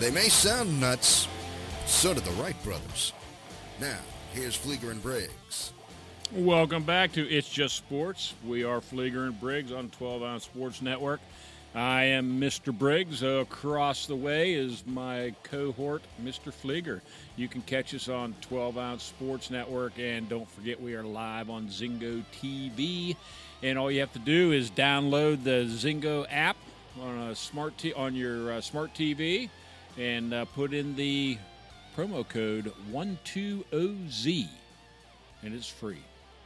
They may sound nuts, so do the Wright brothers. Now, here's Fleeger and Briggs. Welcome back to It's Just Sports. We are Fleeger and Briggs on 12 Ounce Sports Network. I am Mr. Briggs. Across the way is my cohort, Mr. Fleeger. You can catch us on 12 Ounce Sports Network, and don't forget we are live on Zingo TV. And all you have to do is download the Zingo app on a smart t- on your uh, smart TV, and uh, put in the promo code 120Z, and it's free.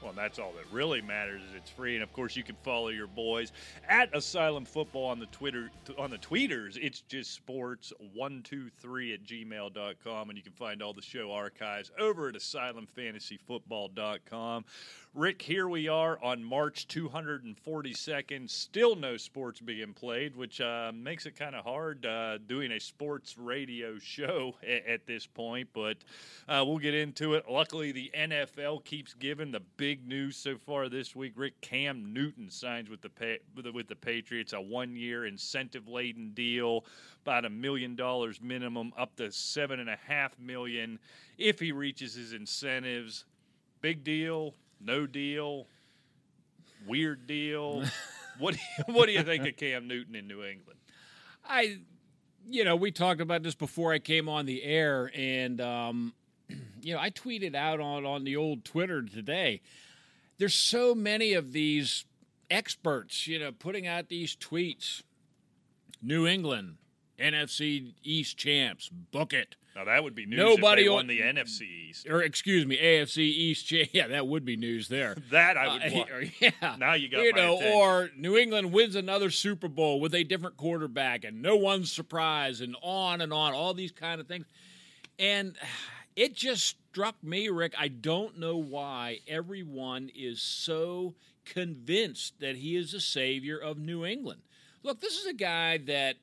Well, that's all that really matters is it's free, and of course you can follow your boys at Asylum Football on the Twitter on the tweeters. It's just sports one two three at gmail.com, and you can find all the show archives over at asylumfantasyfootball.com. Rick, here we are on March 242nd. Still no sports being played, which uh, makes it kind of hard uh, doing a sports radio show at, at this point, but uh, we'll get into it. Luckily, the NFL keeps giving the big news so far this week. Rick Cam Newton signs with the the, with the Patriots a one year incentive laden deal, about a million dollars minimum, up to seven and a half million if he reaches his incentives. Big deal no deal, weird deal. what do you, what do you think of Cam Newton in New England? I, you know, we talked about this before I came on the air, and um, you know, I tweeted out on on the old Twitter today. There's so many of these experts, you know, putting out these tweets. New England, NFC East champs, book it. Now that would be news. Nobody won the NFC East, or excuse me, AFC East. Yeah, that would be news there. that I would. Uh, yeah. Now you got you know, attention. or New England wins another Super Bowl with a different quarterback, and no one's surprised, and on and on, all these kind of things, and it just struck me, Rick. I don't know why everyone is so convinced that he is the savior of New England. Look, this is a guy that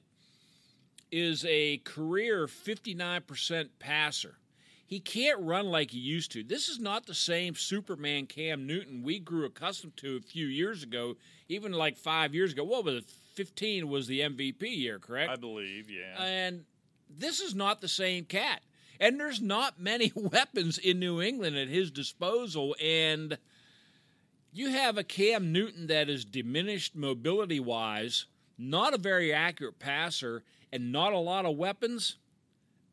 is a career 59% passer. He can't run like he used to. This is not the same Superman Cam Newton we grew accustomed to a few years ago, even like five years ago. What was it? 15 was the MVP year, correct? I believe, yeah. And this is not the same cat. And there's not many weapons in New England at his disposal. And you have a Cam Newton that is diminished mobility wise, not a very accurate passer, and not a lot of weapons,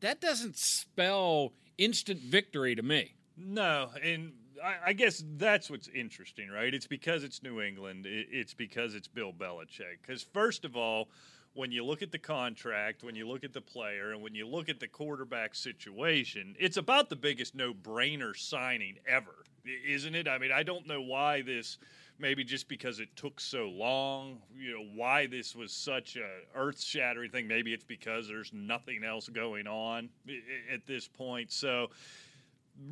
that doesn't spell instant victory to me. No, and I, I guess that's what's interesting, right? It's because it's New England. it's because it's Bill Belichick. Because first of all, when you look at the contract, when you look at the player, and when you look at the quarterback situation, it's about the biggest no-brainer signing ever, isn't it? I mean, I don't know why this maybe just because it took so long, you know, why this was such a earth-shattering thing. Maybe it's because there's nothing else going on at this point. So,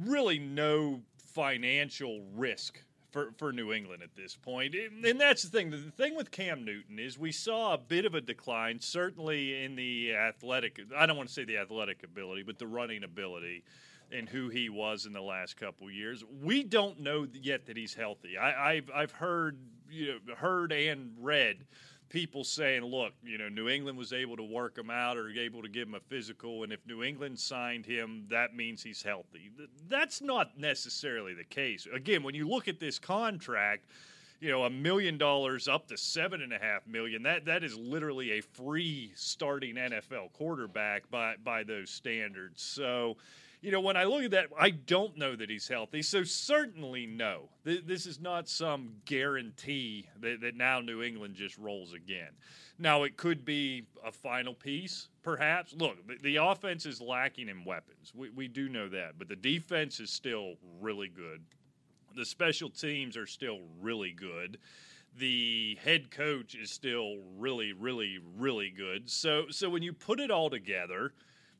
really, no financial risk for, for New England at this point. And that's the thing. The thing with Cam Newton is we saw a bit of a decline, certainly in the athletic, I don't want to say the athletic ability, but the running ability and who he was in the last couple years. We don't know yet that he's healthy. I, have I've heard you know heard and read people saying, look, you know, New England was able to work him out or able to give him a physical, and if New England signed him, that means he's healthy. That's not necessarily the case. Again, when you look at this contract you know, a million dollars up to seven and a half million. That that is literally a free starting NFL quarterback by by those standards. So, you know, when I look at that, I don't know that he's healthy. So certainly no. This is not some guarantee that, that now New England just rolls again. Now it could be a final piece, perhaps. Look, the, the offense is lacking in weapons. We, we do know that, but the defense is still really good. The special teams are still really good the head coach is still really really really good so so when you put it all together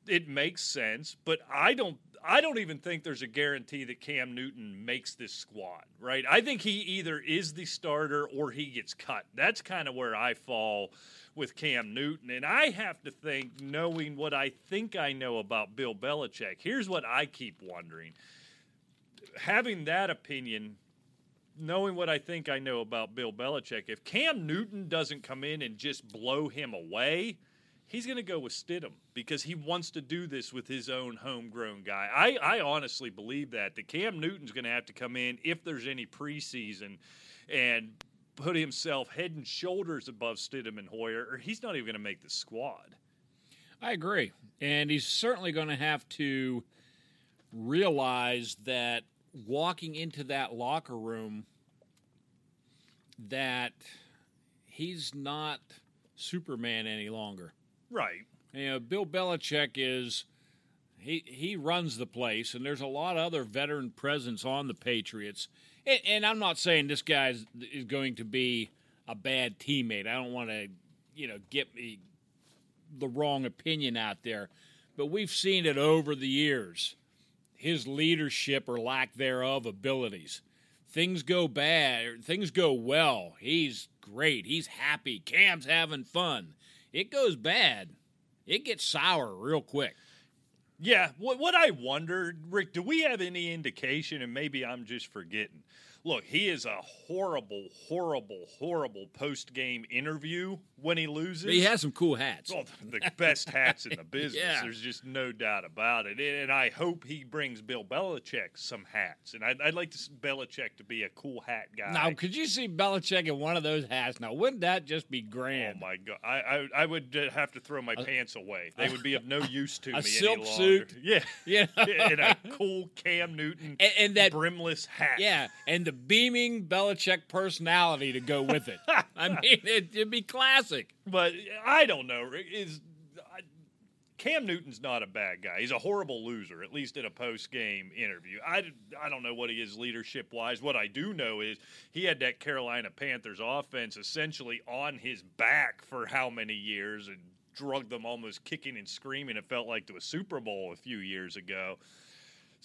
it makes sense, but I don't I don't even think there's a guarantee that Cam Newton makes this squad, right? I think he either is the starter or he gets cut. That's kind of where I fall with Cam Newton. And I have to think, knowing what I think I know about Bill Belichick, here's what I keep wondering. Having that opinion, knowing what I think I know about Bill Belichick, if Cam Newton doesn't come in and just blow him away, he's going to go with Stidham because he wants to do this with his own homegrown guy. I, I honestly believe that. That Cam Newton's going to have to come in if there's any preseason and put himself head and shoulders above Stidham and Hoyer, or he's not even going to make the squad. I agree. And he's certainly going to have to realize that walking into that locker room that he's not Superman any longer. Right. You know, Bill Belichick is he he runs the place, and there's a lot of other veteran presence on the Patriots. And, and I'm not saying this guy is, is going to be a bad teammate. I don't want to, you know, get me the wrong opinion out there, but we've seen it over the years. His leadership or lack thereof abilities. Things go bad, things go well. He's great. He's happy. Cam's having fun. It goes bad. It gets sour real quick. Yeah, what what I wonder, Rick, do we have any indication, and maybe I'm just forgetting, look, he is a horrible, horrible, horrible post game interview when he loses. But he has some cool hats. Oh, the best hats in the business. Yeah. There's just no doubt about it. And I hope he brings Bill Belichick some hats. And I'd, I'd like to see Belichick to be a cool hat guy. Now, could you see Belichick in one of those hats? Now, wouldn't that just be grand? Oh my god! I, I I would uh, have to throw my pants away. They would be of no use to me. a silk suit. Yeah, Yeah. in a cool Cam Newton And, and that, brimless hat. yeah, and the beaming Belichick personality to go with it. I mean, it, it'd be classic. But I don't know. Is Cam Newton's not a bad guy. He's a horrible loser, at least in a post game interview. I, I don't know what he is leadership wise. What I do know is he had that Carolina Panthers offense essentially on his back for how many years and drug them almost kicking and screaming, it felt like, to a Super Bowl a few years ago.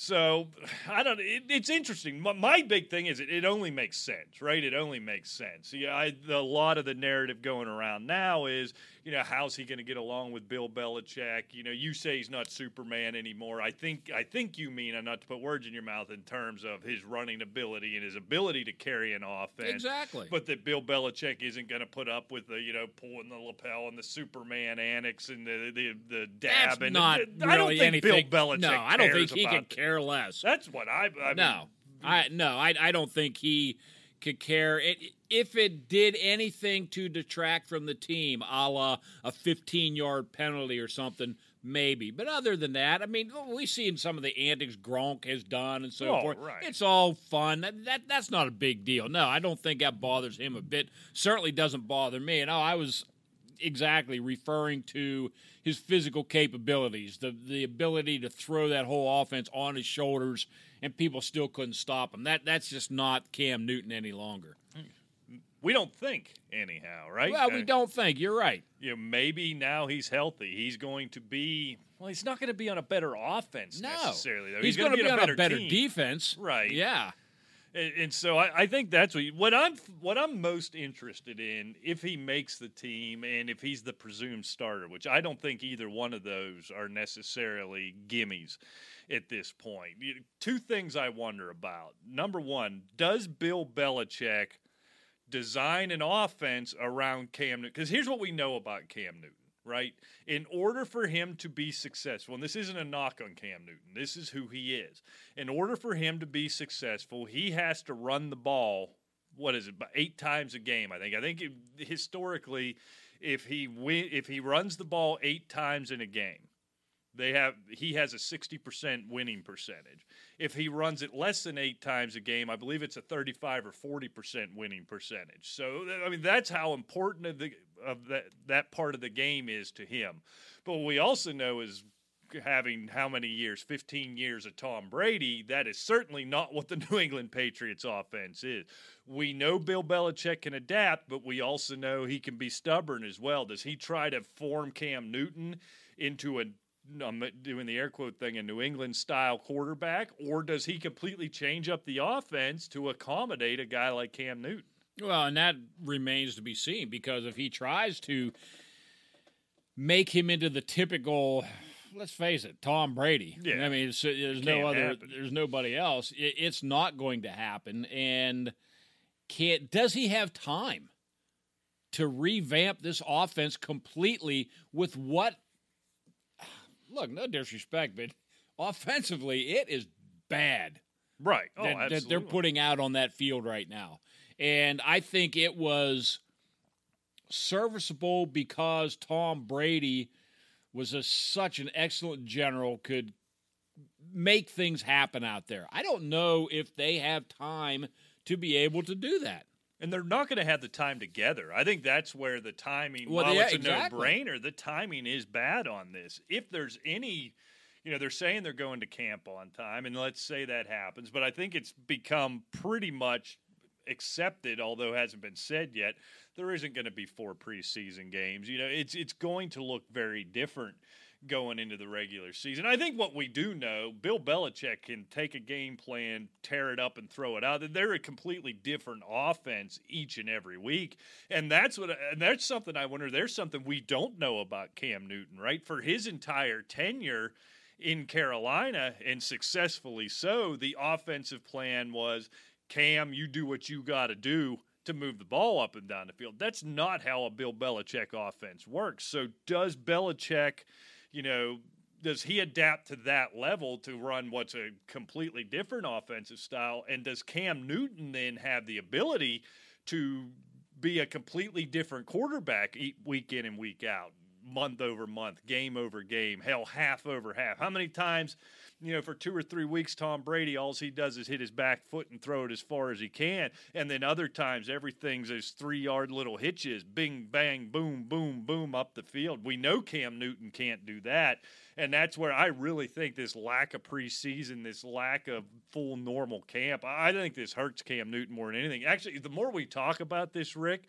So I don't. It, it's interesting. My, my big thing is it, it only makes sense, right? It only makes sense. Yeah, I, a lot of the narrative going around now is, you know, how's he going to get along with Bill Belichick? You know, you say he's not Superman anymore. I think I think you mean, and not to put words in your mouth, in terms of his running ability and his ability to carry an offense. Exactly. But that Bill Belichick isn't going to put up with the, you know, pulling the lapel and the Superman annex and the the, the dab. That's and not I don't think anything. Bill Belichick. no, I don't think he could care less. that's what I. I mean, no, I no, I I don't think he could care. It, if it did anything to detract from the team, a la a 15 yard penalty or something, maybe. But other than that, I mean, oh, we've seen some of the antics Gronk has done and so Oh, forth. right. It's all fun. That, that that's not a big deal. No, I don't think that bothers him a bit. Certainly doesn't bother me. And oh, I was exactly referring to his physical capabilities, the the ability to throw that whole offense on his shoulders, and people still couldn't stop him. That that's just not Cam Newton any longer. we don't think anyhow, right? Well, we Uh, don't think you're right. You know, maybe now he's healthy. He's going to be. Well, he's not going to be on a better offense No, necessarily. Though he's, going to be, on a better team. defense, Right. Yeah, And, and so I, I think that's what, you- what I'm what I'm most interested in if he makes the team and if he's the presumed starter, which I don't think either one of those are necessarily gimmies at this point. Two things I wonder about. Number one, does Bill Belichick design an offense around Cam Newton? Because here's what we know about Cam Newton. Right? In order for him to be successful, and this isn't a knock on Cam Newton, this is who he is. In order for him to be successful, he has to run the ball. What is it? Eight times a game, I think. I think it, historically, if he win, if he runs the ball eight times in a game, they have he has a 60% winning percentage. If he runs it less than 8 times a game, I believe it's a 35 or 40% winning percentage. So I mean that's how important of the of that that part of the game is to him. But what we also know is having how many years 15 years of Tom Brady that is certainly not what the New England Patriots offense is. We know Bill Belichick can adapt, but we also know he can be stubborn as well. Does he try to form Cam Newton into a I'm doing the air quote thing, a New England style quarterback, or does he completely change up the offense to accommodate a guy like Cam Newton? Well, and that remains to be seen because if he tries to make him into the typical, let's face it, Tom Brady. Yeah. I mean, there's no other, happen. there's nobody else. It, it's not going to happen. And can't does he have time to revamp this offense completely with what look, no disrespect, but offensively it is bad. Right. Oh, that, that they're putting out on that field right now. And I think it was serviceable because Tom Brady was a, such an excellent general, could make things happen out there. I don't know if they have time to be able to do that. And they're not going to have the time together. I think that's where the timing, well, while yeah, it's a exactly. no-brainer, the timing is bad on this. If there's any, you know, they're saying they're going to camp on time, and let's say that happens, but I think it's become pretty much accepted, although it hasn't been said yet, there isn't going to be four preseason games. You know, it's it's going to look very different going into the regular season. I think what we do know, Bill Belichick can take a game plan, tear it up, and throw it out. They're a completely different offense each and every week, and that's what. And that's something I wonder. There's something we don't know about Cam Newton, right? For his entire tenure in Carolina, and successfully so, the offensive plan was Cam, you do what you got to do to move the ball up and down the field. That's not how a Bill Belichick offense works. So, does Belichick, you know, does he adapt to that level to run what's a completely different offensive style? And does Cam Newton then have the ability to be a completely different quarterback week in and week out, month over month, game over game, hell, half over half? How many times? you know, for two or three weeks, Tom Brady, all he does is hit his back foot and throw it as far as he can. And then other times, everything's those three yard little hitches bing, bang, boom, boom, boom up the field. We know Cam Newton can't do that. And that's where I really think this lack of preseason, this lack of full normal camp, I think this hurts Cam Newton more than anything. Actually, the more we talk about this, Rick,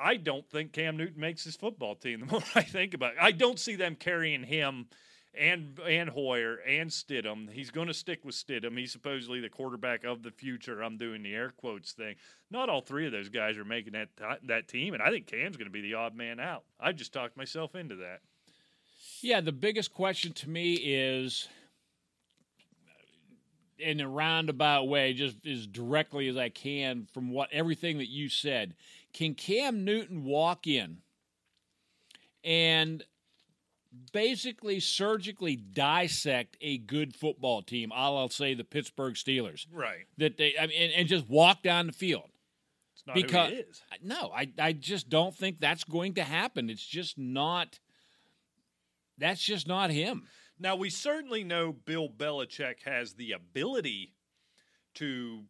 I don't think Cam Newton makes his football team. The more I think about it, I don't see them carrying him and and Hoyer and Stidham. He's going to stick with Stidham. He's supposedly the quarterback of the future. I'm doing the air quotes thing. Not all three of those guys are making that that team, and I think Cam's going to be the odd man out. I just talked myself into that. Yeah, the biggest question to me is in a roundabout way, just as directly as I can from what everything that you said. Can Cam Newton walk in and basically surgically dissect a good football team, I'll say the Pittsburgh Steelers. Right. That they I mean, and, and just walk down the field. It's not because who he is. no, I I just don't think that's going to happen. It's just not. That's just not him. Now we certainly know Bill Belichick has the ability to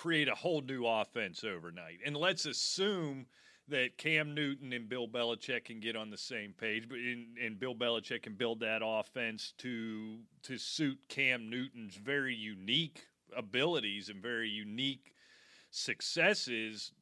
create a whole new offense overnight, and let's assume that Cam Newton and Bill Belichick can get on the same page, but in, and Bill Belichick can build that offense to to suit Cam Newton's very unique abilities and very unique successes.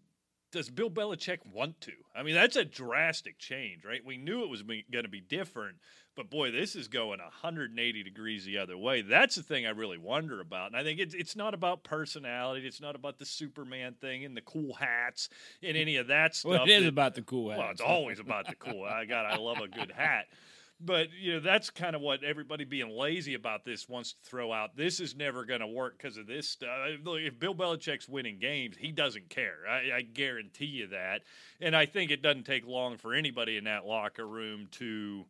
Does Bill Belichick want to? I mean, that's a drastic change, right? We knew it was going to be different, but boy, this is going 180 degrees the other way. That's the thing I really wonder about. And I think it's it's not about personality. It's not about the Superman thing and the cool hats and any of that stuff. Well, it is that, about the cool hats. Well, it's always about the cool. I got. I love a good hat. But you know that's kind of what everybody being lazy about this wants to throw out. This is never going to work because of this stuff. If Bill Belichick's winning games, he doesn't care. I, I guarantee you that. And I think it doesn't take long for anybody in that locker room to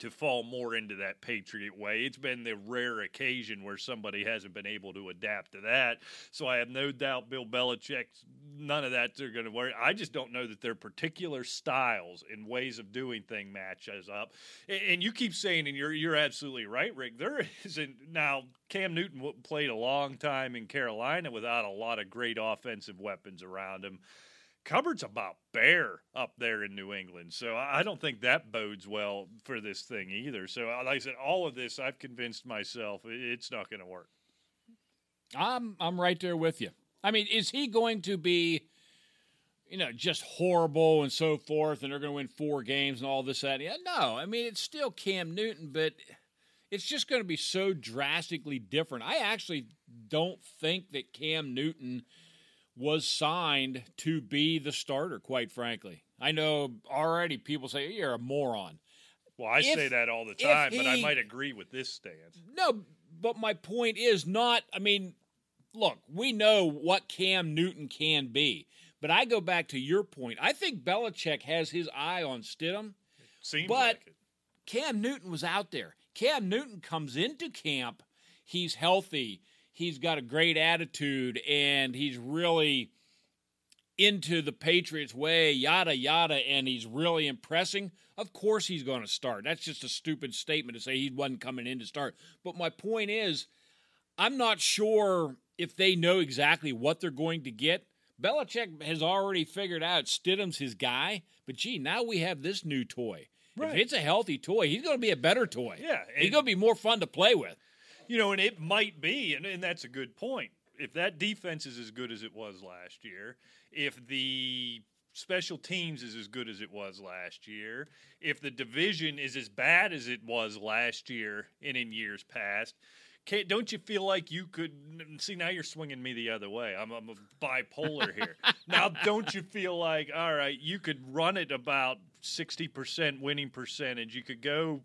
to fall more into that Patriot way. It's been the rare occasion where somebody hasn't been able to adapt to that. So I have no doubt Bill Belichick, none of that they're going to worry. I just don't know that their particular styles and ways of doing thing matches up. And you keep saying, and you're you're absolutely right, Rick. There isn't now. Cam Newton played a long time in Carolina without a lot of great offensive weapons around him cupboard's about bare up there in New England. So I don't think that bodes well for this thing either. So, uh, like I said, all of this, I've convinced myself it's not going to work. I'm I'm right there with you. I mean, is he going to be, you know, just horrible and so forth, and they're going to win four games and all this that? Yeah, no. I mean, it's still Cam Newton, but it's just going to be so drastically different. I actually don't think that Cam Newton was signed to be the starter, quite frankly. I know already people say you're a moron. Well, I if, say that all the time, he, but I might agree with this stance. No, but my point is not, I mean, look, we know what Cam Newton can be, But I go back to your point. I think Belichick has his eye on Stidham. Seems But- like it. Cam Newton was out there. Cam Newton comes into camp. He's healthy. He's got a great attitude, and he's really into the Patriots way, yada, yada, and he's really impressing. Of course, he's going to start. That's just a stupid statement to say he wasn't coming in to start. But my point is, I'm not sure if they know exactly what they're going to get. Belichick has already figured out Stidham's his guy, but gee, now we have this new toy. Right. If it's a healthy toy, he's going to be a better toy. Yeah, he's going to be more fun to play with. You know, and it might be, and, and that's a good point. If that defense is as good as it was last year, if the special teams is as good as it was last year, if the division is as bad as it was last year and in years past, can't, don't you feel like you could see now you're swinging me the other way. I'm, I'm a bipolar here. Now don't you feel like all right you could run it about 60% winning percentage. You could go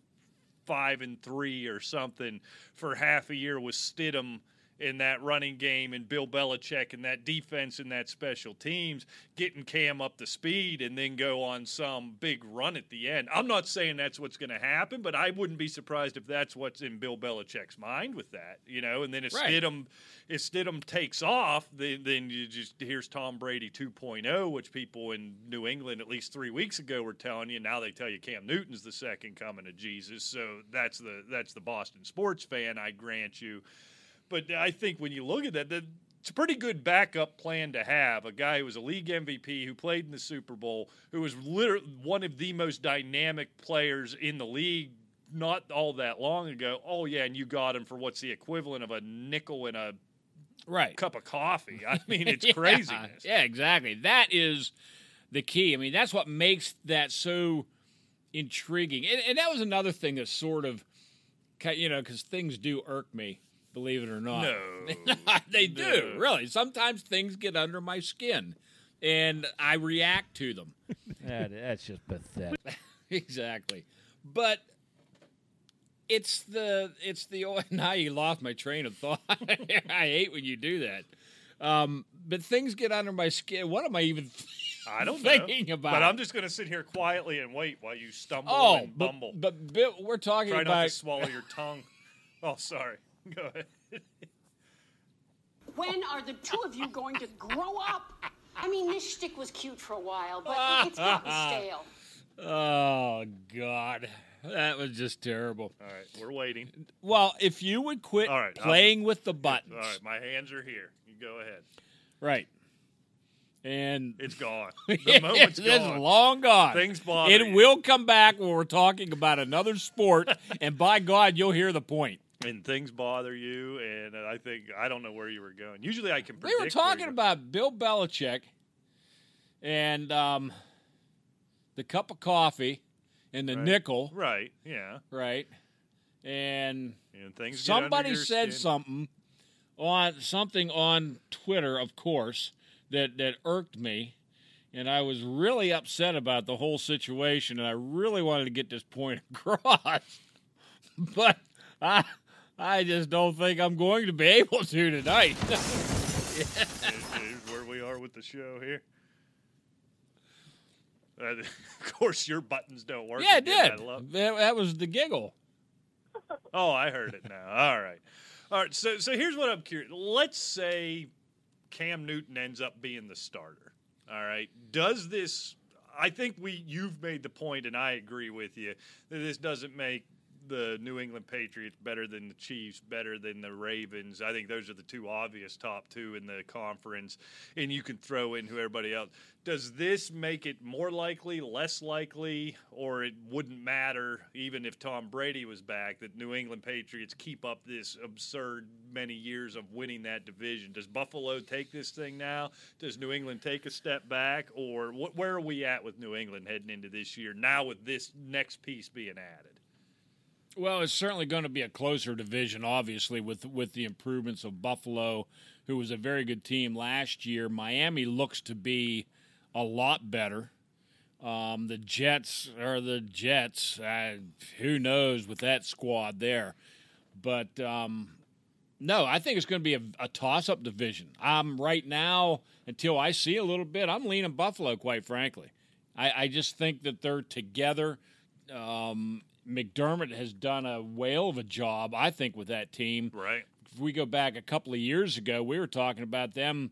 five and three or something for half a year with Stidham in that running game and Bill Belichick and that defense and that special teams, getting Cam up to speed and then go on some big run at the end. I'm not saying that's what's going to happen, but I wouldn't be surprised if that's what's in Bill Belichick's mind with that, you know. And then if Right. Stidham if Stidham takes off, then, then you just here's Tom Brady 2.0, which people in New England at least three weeks ago were telling you. Now they tell you Cam Newton's the second coming of Jesus. So that's the that's the Boston sports fan. I grant you, but I think when you look at that, that it's a pretty good backup plan to have. A guy who was a league MVP, who played in the Super Bowl, who was literally one of the most dynamic players in the league not all that long ago. Oh yeah, and you got him for what's the equivalent of a nickel and a Right. cup of coffee. I mean, it's Yeah, craziness. Yeah, exactly. That is the key. I mean, that's what makes that so intriguing. And, and that was another thing that sort of, you know, because things do irk me, believe it or not. No. they do, really. Sometimes things get under my skin and I react to them. That, that's just pathetic. exactly. But it's the it's the oh, now you lost my train of thought. I hate when you do that. Um, but things get under my skin. What am I even I don't thinking know. about? But I'm just going to sit here quietly and wait while you stumble oh, and but, bumble. but Bill, we're talking Try not about to swallow your tongue. Oh, sorry. Go ahead. When are the two of you going to grow up? I mean, this shtick was cute for a while, but it's gotten stale. Oh God, that was just terrible. All right, we're waiting. Well, if you would quit All right, I'll- playing with the buttons, All right, my hands are here. You go ahead. right? And It's gone. The moment's it's gone. long gone. Things bother It you. will come back when we're talking about another sport, and by God, you'll hear the point. And things bother you, and I think I don't know where you were going. Usually, I can. We were talking about Bill Belichick and um, the cup of coffee and the Right. nickel, right. Yeah, right? And and things. somebody said skin. something on something on Twitter, of course, that that irked me, and I was really upset about the whole situation, and I really wanted to get this point across, but I I just don't think I'm going to be able to tonight. Here's where we are with the show here. Uh, of course, your buttons don't work. yeah, it did. That, that was the giggle. Oh, I heard it now. All right. All right. So, so here's what I'm curious. Let's say Cam Newton ends up being the starter. All right. Does this? I think we you've made the point, and I agree with you that this doesn't make the New England Patriots better than the Chiefs, better than the Ravens. I think those are the two obvious top two in the conference, and you can throw in who everybody else. Does this make it more likely, less likely, or it wouldn't matter even if Tom Brady was back that New England Patriots keep up this absurd many years of winning that division? Does Buffalo take this thing now? Does New England take a step back, or wh- where are we at with New England heading into this year now with this next piece being added? Well, it's certainly going to be a closer division, obviously, with with the improvements of Buffalo, who was a very good team last year. Miami looks to be a lot better. Um, the Jets are the Jets. Uh, who knows with that squad there? But um, No, I think it's going to be a, a toss-up division. I'm right now until I see a little bit. I'm leaning Buffalo, quite frankly. I, I just think that they're together. Um, McDermott has done a whale of a job, I think, with that team. Right. If we go back a couple of years ago, we were talking about them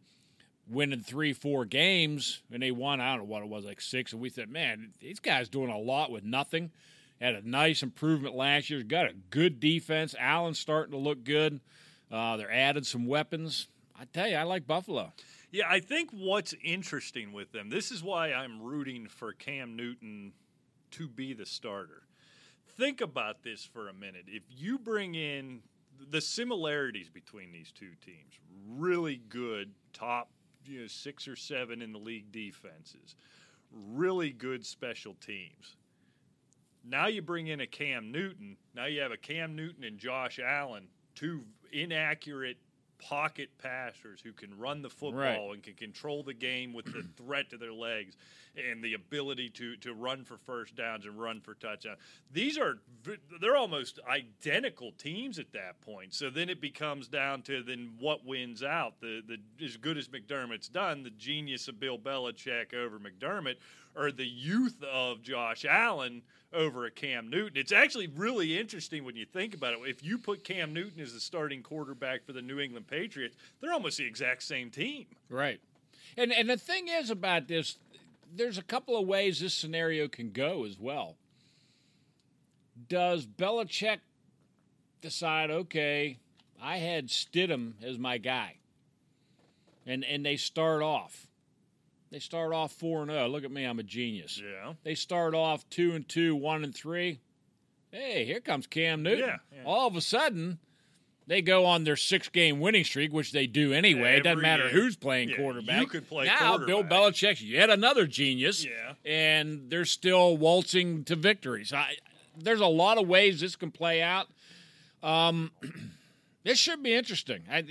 winning three, four games, and they won. I don't know what it was, like six. And we said, man, these guys doing a lot with nothing. Had a nice improvement last year. Got a good defense. Allen's starting to look good. Uh, they're adding some weapons. I tell you, I like Buffalo. Yeah, I think what's interesting with them, this is why I'm rooting for Cam Newton to be the starter. Think about this for a minute. If you bring in the similarities between these two teams, really good top you know, six or seven in the league defenses, really good special teams. Now you bring in a Cam Newton. Now you have a Cam Newton and Josh Allen, two inaccurate pocket passers who can run the football Right. and can control the game with the threat to their legs and the ability to to run for first downs and run for touchdowns. These are they're almost identical teams at that point. So then it becomes down to then what wins out. The the as good as McDermott's done, the genius of Bill Belichick over McDermott, or the youth of Josh Allen over a Cam Newton. It's actually really interesting when you think about it. If you put Cam Newton as the starting quarterback for the New England Patriots, they're almost the exact same team. Right. And and the thing is about this, there's a couple of ways this scenario can go as well. Does Belichick decide, okay, I had Stidham as my guy, and and they start off, they start off four and zero. Look at me, I'm a genius. Yeah. They start off two and two, one and three. Hey, here comes Cam Newton. Yeah, yeah. All of a sudden, they go on their six game winning streak, which they do anyway. it doesn't matter who's playing Yeah, quarterback. you could play now. Bill. Belichick's yet another genius. Yeah. and they're still waltzing to victories. I, there's a lot of ways this can play out. Um, this should be interesting. I,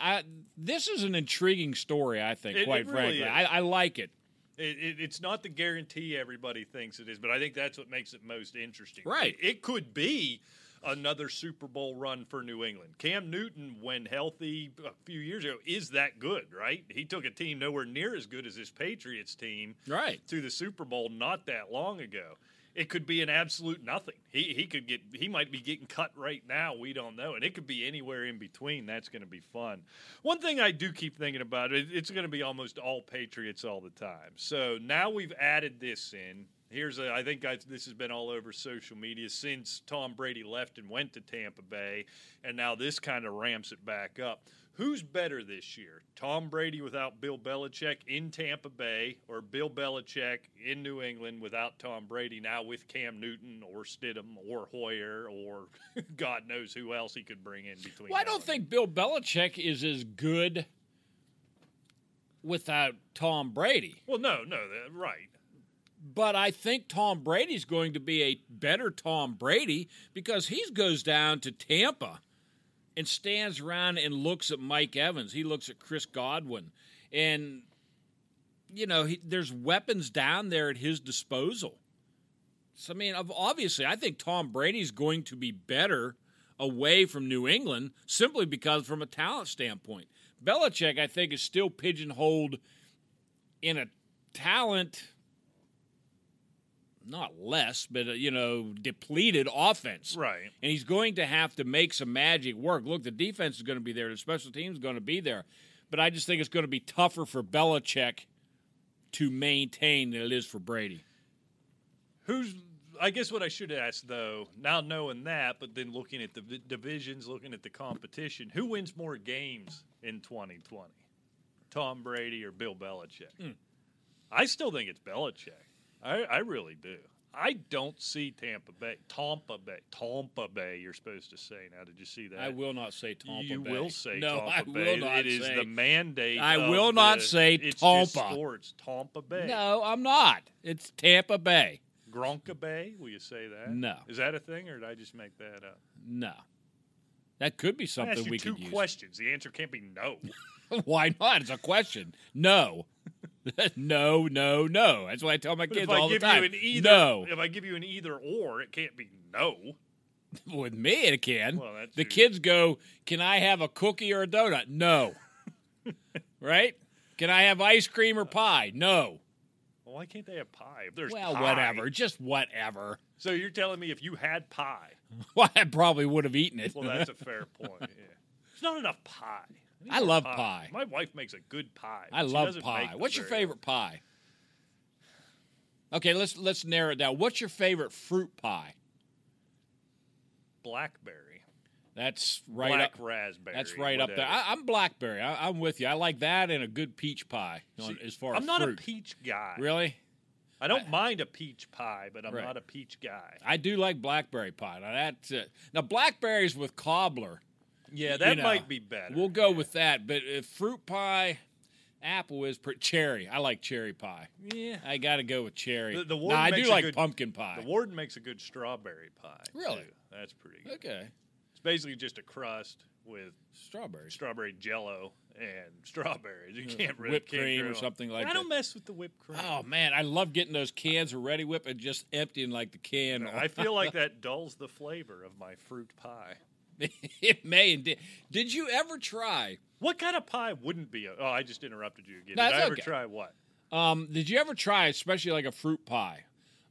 I, this is an intriguing story. I think, It- it quite really frankly. I, I like it. It, it, it's not the guarantee everybody thinks it is, but I think that's what makes it most interesting. Right. It, it could be another Super Bowl run for New England. Cam Newton, when healthy a few years ago, is that good, right? He took a team nowhere near as good as his Patriots team Right. to the Super Bowl not that long ago. It could be an absolute nothing. He he could get he might be getting cut right now. We don't know, and it could be anywhere in between. That's going to be fun. One thing I do keep thinking about it, it's going to be almost all Patriots all the time. So now we've added this in. Here's a, I think I, this has been all over social media since Tom Brady left and went to Tampa Bay, and now this kind of ramps it back up. Who's better this year? Tom Brady without Bill Belichick in Tampa Bay, or Bill Belichick in New England without Tom Brady now with Cam Newton or Stidham or Hoyer or God knows who else he could bring in between. Well, I don't and think Bill Belichick is as good without Tom Brady. Well, no, no, right. But I think Tom Brady's going to be a better Tom Brady because he goes down to Tampa and stands around and looks at Mike Evans. He looks at Chris Godwin. And, you know, he, there's weapons down there at his disposal. So, I mean, obviously, I think Tom Brady's going to be better away from New England simply because, from a talent standpoint. Belichick, I think, is still pigeonholed in a talent not less, but uh, you know, depleted offense. Right. And he's going to have to make some magic work. Look, the defense is going to be there, the special teams is going to be there, but I just think it's going to be tougher for Belichick to maintain than it is for Brady. Who's I guess what I should ask though, now knowing that, but then looking at the v- divisions, looking at the competition, who wins more games in 2020? Tom Brady or Bill Belichick? Hmm. I still think it's Belichick. I, I really do. I don't see Tampa Bay, Tampa Bay, Tampa Bay. You're supposed to say now. Did you see that? I will not say Tampa you Bay. will say no, Tampa I Bay. will not It is say. the mandate. I will not the- say it's just Tampa. sports. Tampa Bay. No, I'm not. It's Tampa Bay. Gronka Bay. Will you say that? No. Is that a thing, or did I just make that up? No. That could be something we two could use. questions. The answer can't be no. Why not? It's a question. No. no, no, no. That's why I tell my But kids if I all the give time. you an either, no. if I give you an either or, it can't be no. With me, it can. Well, that's the true. kids go, "Can I have a cookie or a donut?" No. right? Can I have ice cream or pie? No. Well, why can't they have pie? If there's Well, pie- whatever. Just whatever. So you're telling me if you had pie, Well, I probably would have eaten it. well, that's a fair point. Yeah. There's not enough pie. I love pie. My wife makes a good pie. I she love pie. What's your favorite pie? Okay, let's let's narrow it down. What's your favorite fruit pie? Blackberry, That's right black up. raspberry. That's right up there. I, I'm blackberry. I, I'm with you. I like that and a good peach pie. on- as far I'm as not fruit. a peach guy. Really? I don't mind a peach pie, but I'm Right. not a peach guy. I do like blackberry pie. Now that's it. Now blackberries with cobbler. Yeah, you that know, might be better. We'll go Yeah. with that. But if fruit pie, apple is pretty, cherry. I like cherry pie. Yeah. I got to go with cherry. The- the Now, warden I makes do a like good- pumpkin pie. The warden makes a good strawberry pie. Really? too. That's pretty good. okay, It's basically just a crust with strawberries. strawberry jello and strawberries. You can't really whipped cream or something like I that. I don't mess with the whipped cream. Oh man, I love getting those cans of Reddi-wip and just emptying like the can. I feel like that dulls the flavor of my fruit pie. it may indeed. Did you ever try? What kind of pie wouldn't be? A, oh, I just interrupted you again. No, Did I ever okay. try what? Um, did you ever try, especially like a fruit pie,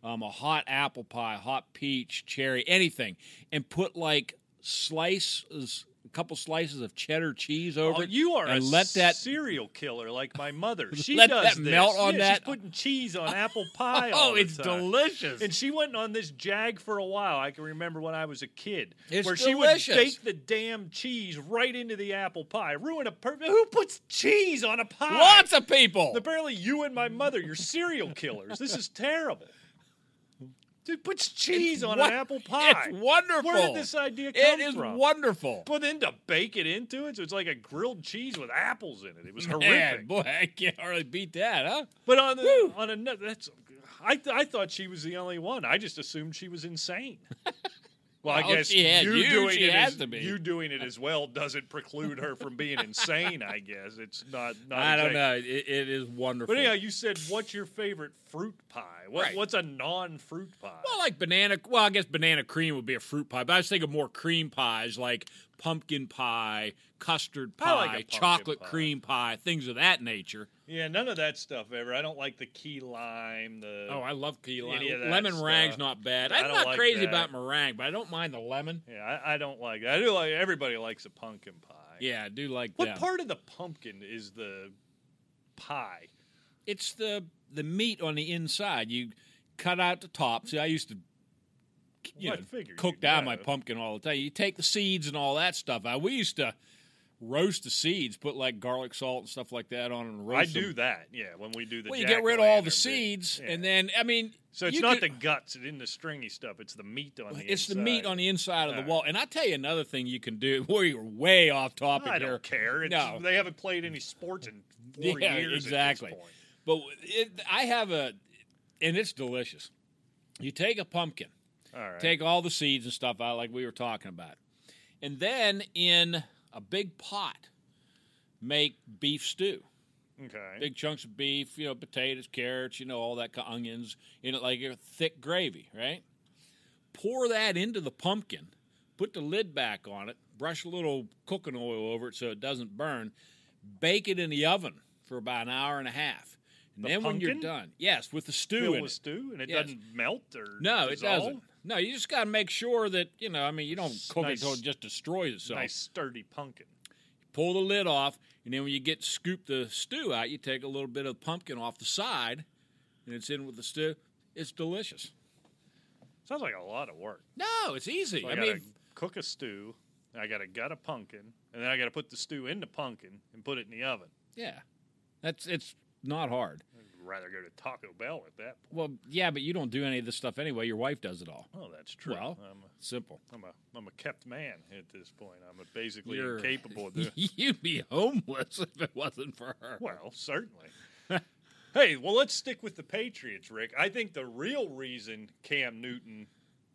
um, a hot apple pie, hot peach, cherry, anything, and put like slices, couple slices of cheddar cheese oh, over Oh, it? you are and a let that serial killer like my mother. She Let does that this. melt on Yeah, that? She's putting cheese on apple pie. Oh, it's time. delicious. And she went on this jag for a while. I can remember when I was a kid, It's where delicious. she would bake the damn cheese right into the apple pie. Ruin a perfect. Who puts cheese on a pie? Lots of people. Apparently, you and my mother, you're serial killers. This is terrible. Dude puts cheese on won- an apple pie. It's wonderful. Where did this idea come from? It is from? wonderful. But then to bake it into it, so it's like a grilled cheese with apples in it. It was Man, horrific. boy, I can't hardly beat that, huh? But on the on another, that's I th- I thought she was the only one. I just assumed she was insane. Well, I guess you, you, doing it as, you doing it as well doesn't preclude her from being insane. I guess it's not. not I don't know. It, it is wonderful. But anyhow, you said what's your favorite fruit pie? What, Right. What's a non-fruit pie? Well, like banana. Well, I guess banana cream would be a fruit pie, but I was thinking more cream pies, like pumpkin pie, custard pie, like pumpkin chocolate pie. cream pie, things of that nature. Yeah, none of that stuff ever. I don't like the key lime. The Oh, I love key lime. Any of that Lemon stuff. meringue's not bad. I'm don't like crazy that. about meringue, but I don't mind the lemon. yeah, I, I don't like. I do like. Everybody likes a pumpkin pie. Yeah, I do like What that. part of the pumpkin is the pie? It's the the meat on the inside. You cut out the top. See, I used to you know, cook down my pumpkin all the time. You take the seeds and all that stuff out. We used to roast the seeds, put like garlic salt and stuff like that on and I roast do them. that. Yeah, when we do the. Well, you get rid of all the seeds, Yeah. and then I mean, so it's not could- the guts it's in the stringy stuff. It's the meat on the. it's the meat on the inside of the All wall. And I tell you another thing you can do. We're way off topic I don't care. It's, No. they haven't played any sports in four Yeah, years. exactly. At this point. But it, I have a, and it's delicious. You take a pumpkin, All right. take all the seeds and stuff out, like we were talking about, and then in a big pot, make beef stew. okay. Big chunks of beef, you know, potatoes, carrots, you know, all that, onions in it, like a thick gravy, right? Pour that into the pumpkin, put the lid back on it, brush a little cooking oil over it so it doesn't burn, bake it in the oven for about an hour and a half. And The then when you're done, yes, with the stew Fill in with it. stew, and it Yes. doesn't melt or No, it dissolve? doesn't. No, you just got to make sure that you know. I mean, you don't cook nice- it until it just destroys itself. Nice sturdy pumpkin. Pull the lid off, and then when you get scoop the stew out, you take a little bit of pumpkin off the side, and it's in with the stew. It's delicious. Sounds like a lot of work. No, it's easy. So I, I mean, cook a stew. I gotta gut a pumpkin, and then I gotta put the stew in the pumpkin and put it in the oven. yeah, that's it's not hard. Rather go to Taco Bell at that point. Well, yeah, but you don't do any of this stuff anyway. Your wife does it all. Oh, that's true. Well, I'm a, Simple. I'm a I'm a kept man at this point. I'm a basically You're incapable of doing. You'd be homeless if it wasn't for her. Well, certainly. hey, well, let's stick with the Patriots, Rick. I think the real reason Cam Newton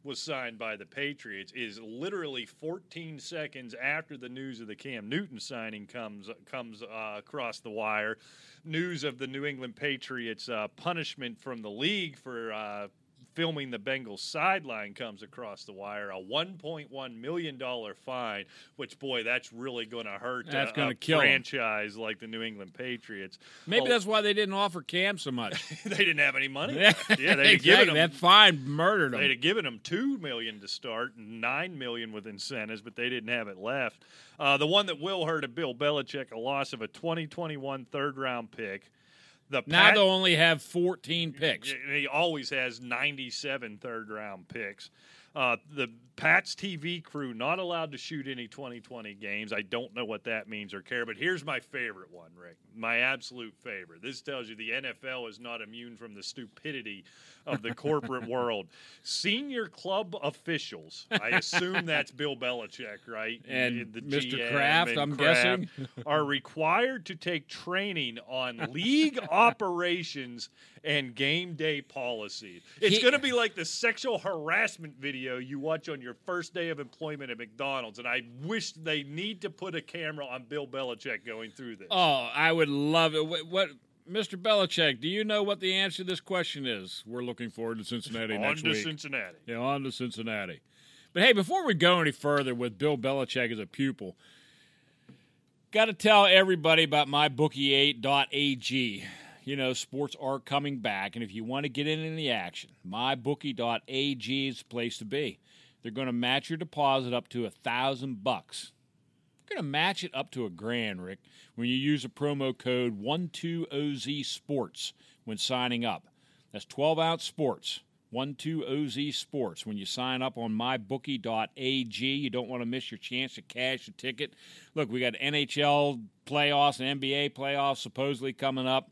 was signed by the Patriots is literally 14 seconds after the news of the Cam Newton signing comes comes uh, across the wire. News of the New England Patriots uh, punishment from the league for uh, filming the Bengals sideline comes across the wire, a $1.1 million fine, which, boy, that's really going to hurt That's a, a kill franchise like the New England Patriots. Maybe Oh, that's why they didn't offer Cam so much. they didn't have any money. yeah, they'd exactly. given him That fine murdered They'd have given him 2 million to start, and nine million with incentives, but they didn't have it left. Uh, the one that will hurt a Bill Belichick, a loss of a 2021 third round pick. The Now Pat- they'll only have 14 picks. he always has 97 third round picks. Uh, the Pats TV crew not allowed to shoot any 2020 games. I don't know what that means or care, but here's my favorite one, Rick. My absolute favorite. This tells you the NFL is not immune from the stupidity of the corporate world. Senior club officials, I assume that's Bill Belichick, right? And the Mr. GM Kraft, I'm Kraft guessing. are required to take training on league operations and game day policy. It's going to be like the sexual harassment video you watch on your first day of employment at McDonald's. And I wish they need to put a camera on Bill Belichick going through this. Oh, I would love it. What, what, Mr. Belichick? Do you know what the answer to this question is? We're looking forward to Cincinnati on next to. Cincinnati. Yeah, on to Cincinnati. But hey, before we go any further with Bill Belichick as a pupil, got to tell everybody about mybookie8.ag. You know, sports are coming back, and if you want to get in in the action, mybookie.ag is the place to be. They're going to match your deposit up to a thousand bucks. They're going to match it up to a grand, Rick, when you use a promo code 12OZ Sports when signing up. That's 12 ounce sports. 12OZ Sports. When you sign up on mybookie.ag, you don't want to miss your chance to cash a ticket. Look, we got NHL playoffs and NBA playoffs supposedly coming up.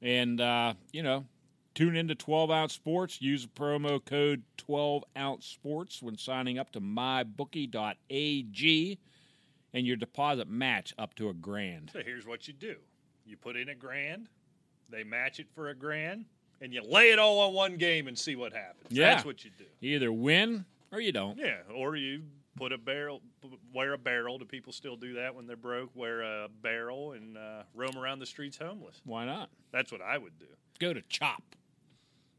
And, uh, you know, tune into 12 ounce sports. Use promo code 12 ounce sports when signing up to mybookie.ag, and your deposit match up to a grand. So here's what you do you put in a grand, they match it for a grand, and you lay it all on one game and see what happens. Yeah. That's what you do. You either win or you don't. Yeah, or you put a barrel, wear a barrel. Do people still do that when they're broke? Wear a barrel and uh, roam around the streets homeless. Why not? That's what I would do. Go to Chop.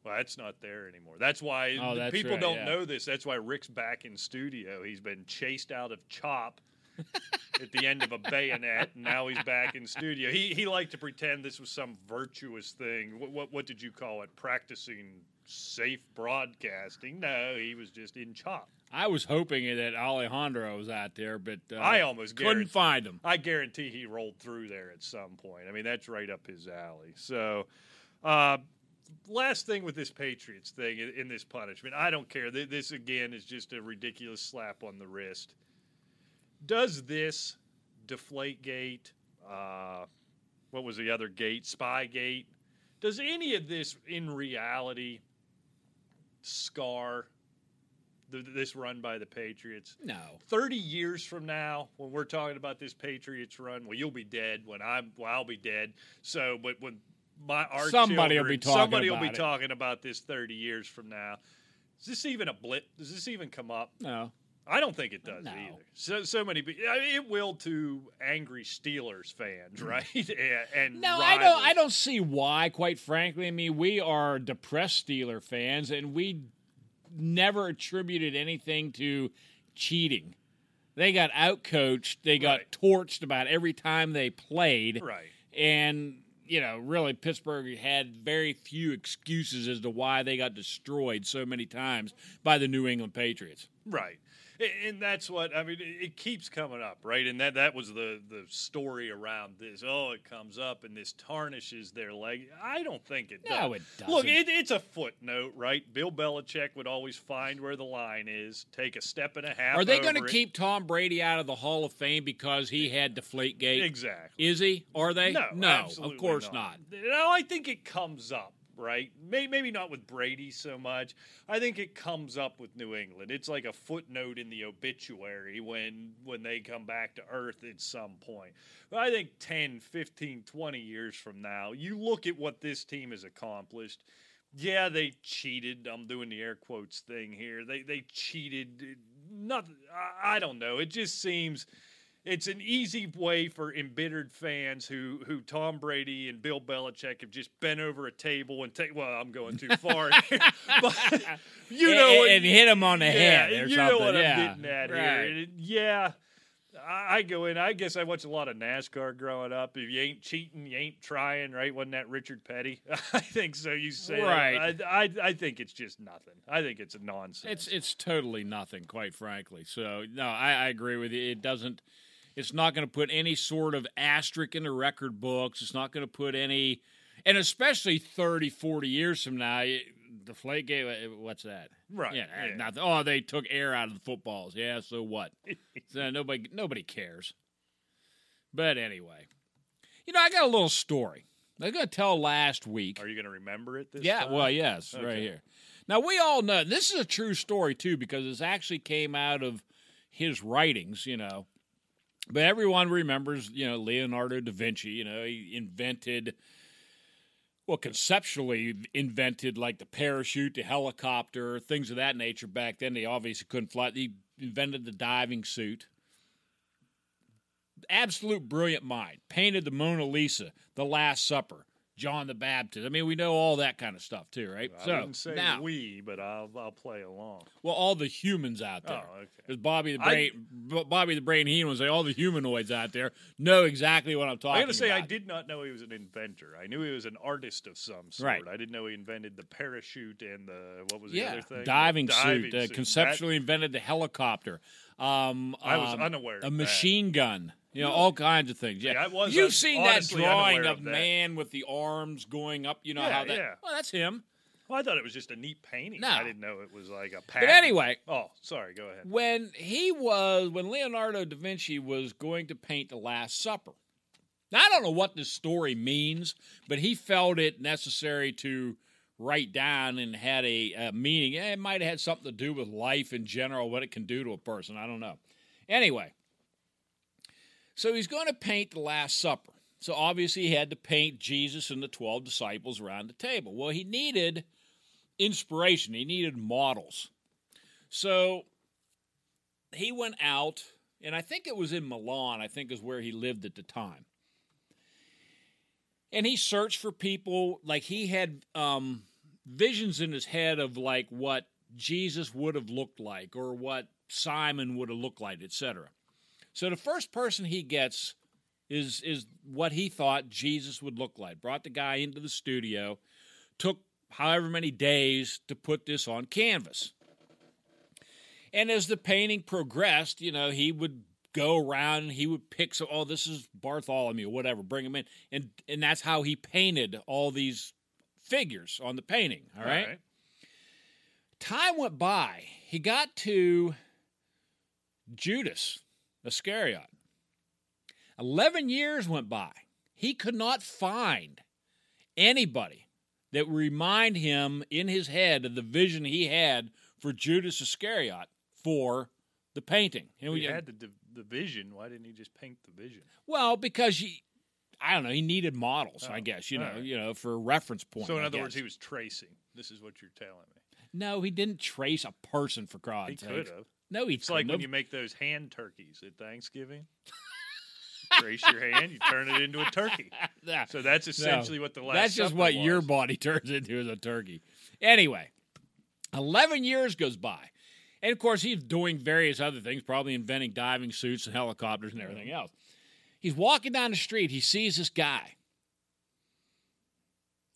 Well, that's not there anymore. That's why Oh, that's people right, don't yeah. know this. That's why Rick's back in studio. He's been chased out of Chop at the end of a bayonet, and now he's back in studio. He he liked to pretend this was some virtuous thing. What what, what did you call it? Practicing safe broadcasting? No, he was just in Chop. I was hoping that Alejandro was out there, but uh, I almost couldn't find him. I guarantee he rolled through there at some point. I mean, that's right up his alley. So, uh, last thing with this Patriots thing in, this punishment, I don't care. This again is just a ridiculous slap on the wrist. Does this Deflategate? Uh, what was the other gate? Spygate. Does any of this in reality scar the, this run by the Patriots? No. 30 years from now, when we're talking about this Patriots run, well, you'll be dead. When I'm, well, I'll be dead. So, but when my our Somebody will be talking somebody will about be it. talking about this 30 years from now. Is this even a blip? Does this even come up? No. I don't think it does No. either. So, so many. I mean, it will to angry Steelers fans, hmm. right? and, and No, I don't. I don't see why. Quite frankly, I mean, we are depressed Steeler fans, and we never attributed anything to cheating. They got outcoached. They got Right. torched about every time they played. Right. And, you know, really, Pittsburgh had very few excuses as to why they got destroyed so many times by the New England Patriots. Right. And that's what I mean. It keeps coming up, right? And that that was the the story around this. Oh, it comes up and this tarnishes their leg. I don't think it does. No, it Look, doesn't. it, it's a footnote, right? Bill Belichick would always find where the line is, take a step and a half. Are they going to keep Tom Brady out of the Hall of Fame because he had the Deflategate? exactly? Is he? Are they? No, No, of course not. No, I think it comes up, right? May- Maybe not with Brady so much. I think it comes up with New England. It's like a footnote in the obituary when when they come back to earth at some point. But I think 10, 15, 20 years from now, you look at what this team has accomplished. Yeah, they cheated. I'm doing the air quotes thing here. They they cheated. Nothing. I, I don't know. It just seems it's an easy way for embittered fans who who Tom Brady and Bill Belichick have just bent over a table and take. Well, I'm going too far, here, but you know, and, and hit him on the yeah, head or you something. know what yeah. I'm getting at right. here. Yeah, I, go in. I guess I watched a lot of NASCAR growing up. If you ain't cheating, you ain't trying, right? Wasn't that Richard Petty? I think so. You say. Right. I, I I think it's just nothing. I think it's a nonsense. It's it's totally nothing, quite frankly. So no, I, I agree with you. It doesn't. It's not going to put any sort of asterisk in the record books. It's not going to put any, and especially 30, 40 years from now, it- Deflategate. uh, What's that? Right, Yeah. yeah. Nothing. Oh, they took air out of the footballs. Yeah. So what? so nobody nobody cares. But anyway, you know, I got a little story. I'm going to tell last week. Are you going to remember it this Yeah, time? well, yes, right here. Now we all know this is a true story too because this actually came out of his writings, you know. But everyone remembers, you know, Leonardo da Vinci. You know, he invented, well, conceptually invented like the parachute, the helicopter, things of that nature. Back then, they obviously couldn't fly. He invented the diving suit. Absolute brilliant mind. Painted the Mona Lisa, The Last Supper, John the Baptist. I mean, we know all that kind of stuff too, right? I so wouldn't say now, we, but I'll I'll play along. well, all the humans out there. Oh, okay. Because Bobby the Brain, B- Bobby the Brain Heenan would say all the humanoids out there know exactly what I'm talking I got to say, I did not know he was an inventor. I knew he was an artist of some sort. Right. I didn't know he invented the parachute and the what was the Yeah, other thing? diving, The suit. Uh, suit. conceptually invented the helicopter. Um, I was um, unaware A of that. machine gun. You know, all kinds of things. Yeah, Yeah, I was You've seen that drawing of, of that. man with the arms going up. You know Yeah, how that? yeah. Well, that's him. Well, I thought it was just a neat painting. No. I didn't know it was like a. But anyway, Oh, sorry. Go ahead. when he was when Leonardo da Vinci was going to paint the Last Supper. Now I don't know what this story means, but he felt it necessary to write down and had a, a meaning. It might have had something to do with life in general, what it can do to a person. I don't know. Anyway, so he's going to paint the Last Supper. So obviously he had to paint Jesus and the 12 disciples around the table. Well, he needed inspiration, he needed models. So he went out, and I think it was in Milan, I think is where he lived at the time. And he searched for people, like he had um, visions in his head of like what Jesus would have looked like or what Simon would have looked like, etc. So the first person he gets is is what he thought Jesus would look like. Brought the guy into the studio, took however many days to put this on canvas. And as the painting progressed, you know, he would go around and he would pick so oh, this is Bartholomew, whatever, bring him in. And and that's how he painted all these figures on the painting. All right. Time went by. He got to Judas Iscariot. Eleven years went by. He could not find anybody that would remind him in his head of the vision he had for Judas Iscariot for the painting. And He we- had the, the vision. Why didn't he just paint the vision? well, because he, I don't know, he needed models, I Oh, guess, you know, right. you know, for a reference point. So in I other words, he was tracing. This is what you're telling me. no, he didn't trace a person for God's He sake. could have. No, he It's like when you make those hand turkeys at Thanksgiving. Trace your hand, you turn it into a turkey. Nah. So that's essentially what the last. That's just what your body turns into as a turkey. Anyway, 11 years goes by. And of course, he's doing various other things, probably inventing diving suits and helicopters and everything else. He's walking down the street. He sees this guy.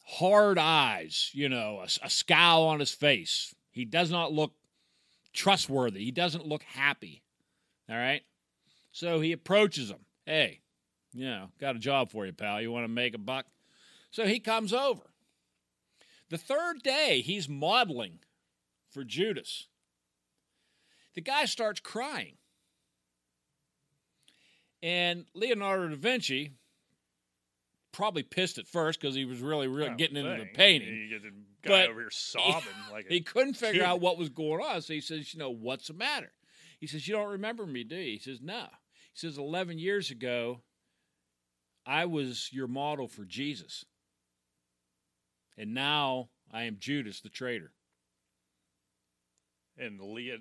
Hard eyes, you know, a, a scowl on his face. He does not look trustworthy. He doesn't look happy. All right. So he approaches him. Hey, you know, got a job for you, pal. You want to make a buck? So he comes over. The third day, he's modeling for Judas. The guy starts crying. And Leonardo da Vinci, probably pissed at first because he was really, really Oh, getting into the painting. You get the guy But over here sobbing like He couldn't figure kid. out what was going on. So he says, You know, what's the matter? He says, You don't remember me, do you? He says, No. He says, 11 years ago, I was your model for Jesus. And now I am Judas the traitor. And Leah,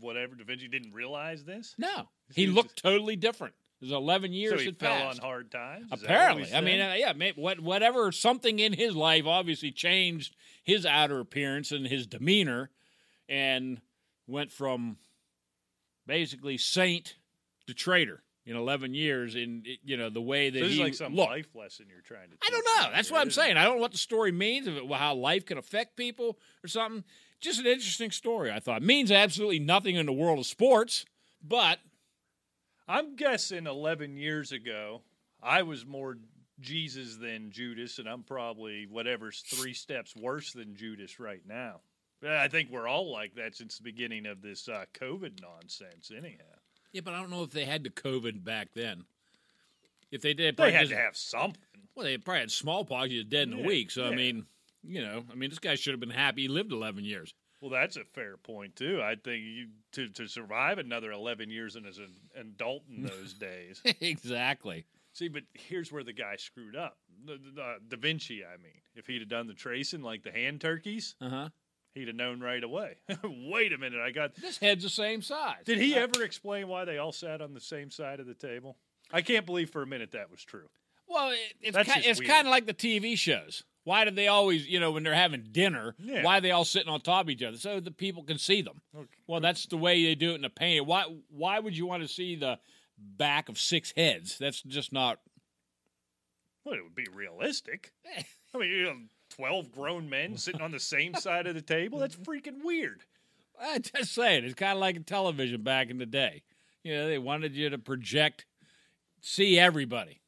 whatever Da Vinci didn't realize this. No. He He looked totally different. It was 11 years so he fell passed. on hard times. Is Apparently, I mean, uh, yeah, what, whatever, something in his life obviously changed his outer appearance and his demeanor, and went from basically saint to traitor in 11 years. In you know the way that So this he is like some looked. life lesson you're trying to. I don't know. That's what I'm it? saying. I don't know what the story means, of it, how life can affect people or something. Just an interesting story. I thought means absolutely nothing in the world of sports, but I'm guessing 11 years ago, I was more Jesus than Judas, and I'm probably whatever's three steps worse than Judas right now. But I think we're all like that since the beginning of this uh, COVID nonsense, anyhow. yeah, but I don't know if they had the COVID back then. If they did, They probably had just- to have something. Well, they probably had smallpox. Was dead in a week. So I mean, you know, I mean, this guy should have been happy. He lived 11 years. Well, that's a fair point too. I think you to, to survive another 11 years and as an adult in those days. exactly. See, but here's where the guy screwed up. The, the, uh, da Vinci, I mean, if he'd have done the tracing like the hand turkeys, Uh huh. he'd have known right away. Wait a minute, I got This head's the same size. Did he ever explain why they all sat on the same side of the table? I can't believe for a minute that was true. Well, it, it's it's kind of like the TV shows. Why do they always, you know, when they're having dinner, Yeah. why are they all sitting on top of each other so the people can see them? Well, that's the way they do it in the painting. Why? Why would you want to see the back of six heads? That's just not. Well, it would be realistic. Eh. I mean, you know, 12 grown men sitting on the same side of the table? That's freaking weird. I'm just saying, it's kind of like television back in the day. You know, they wanted you to project, see everybody.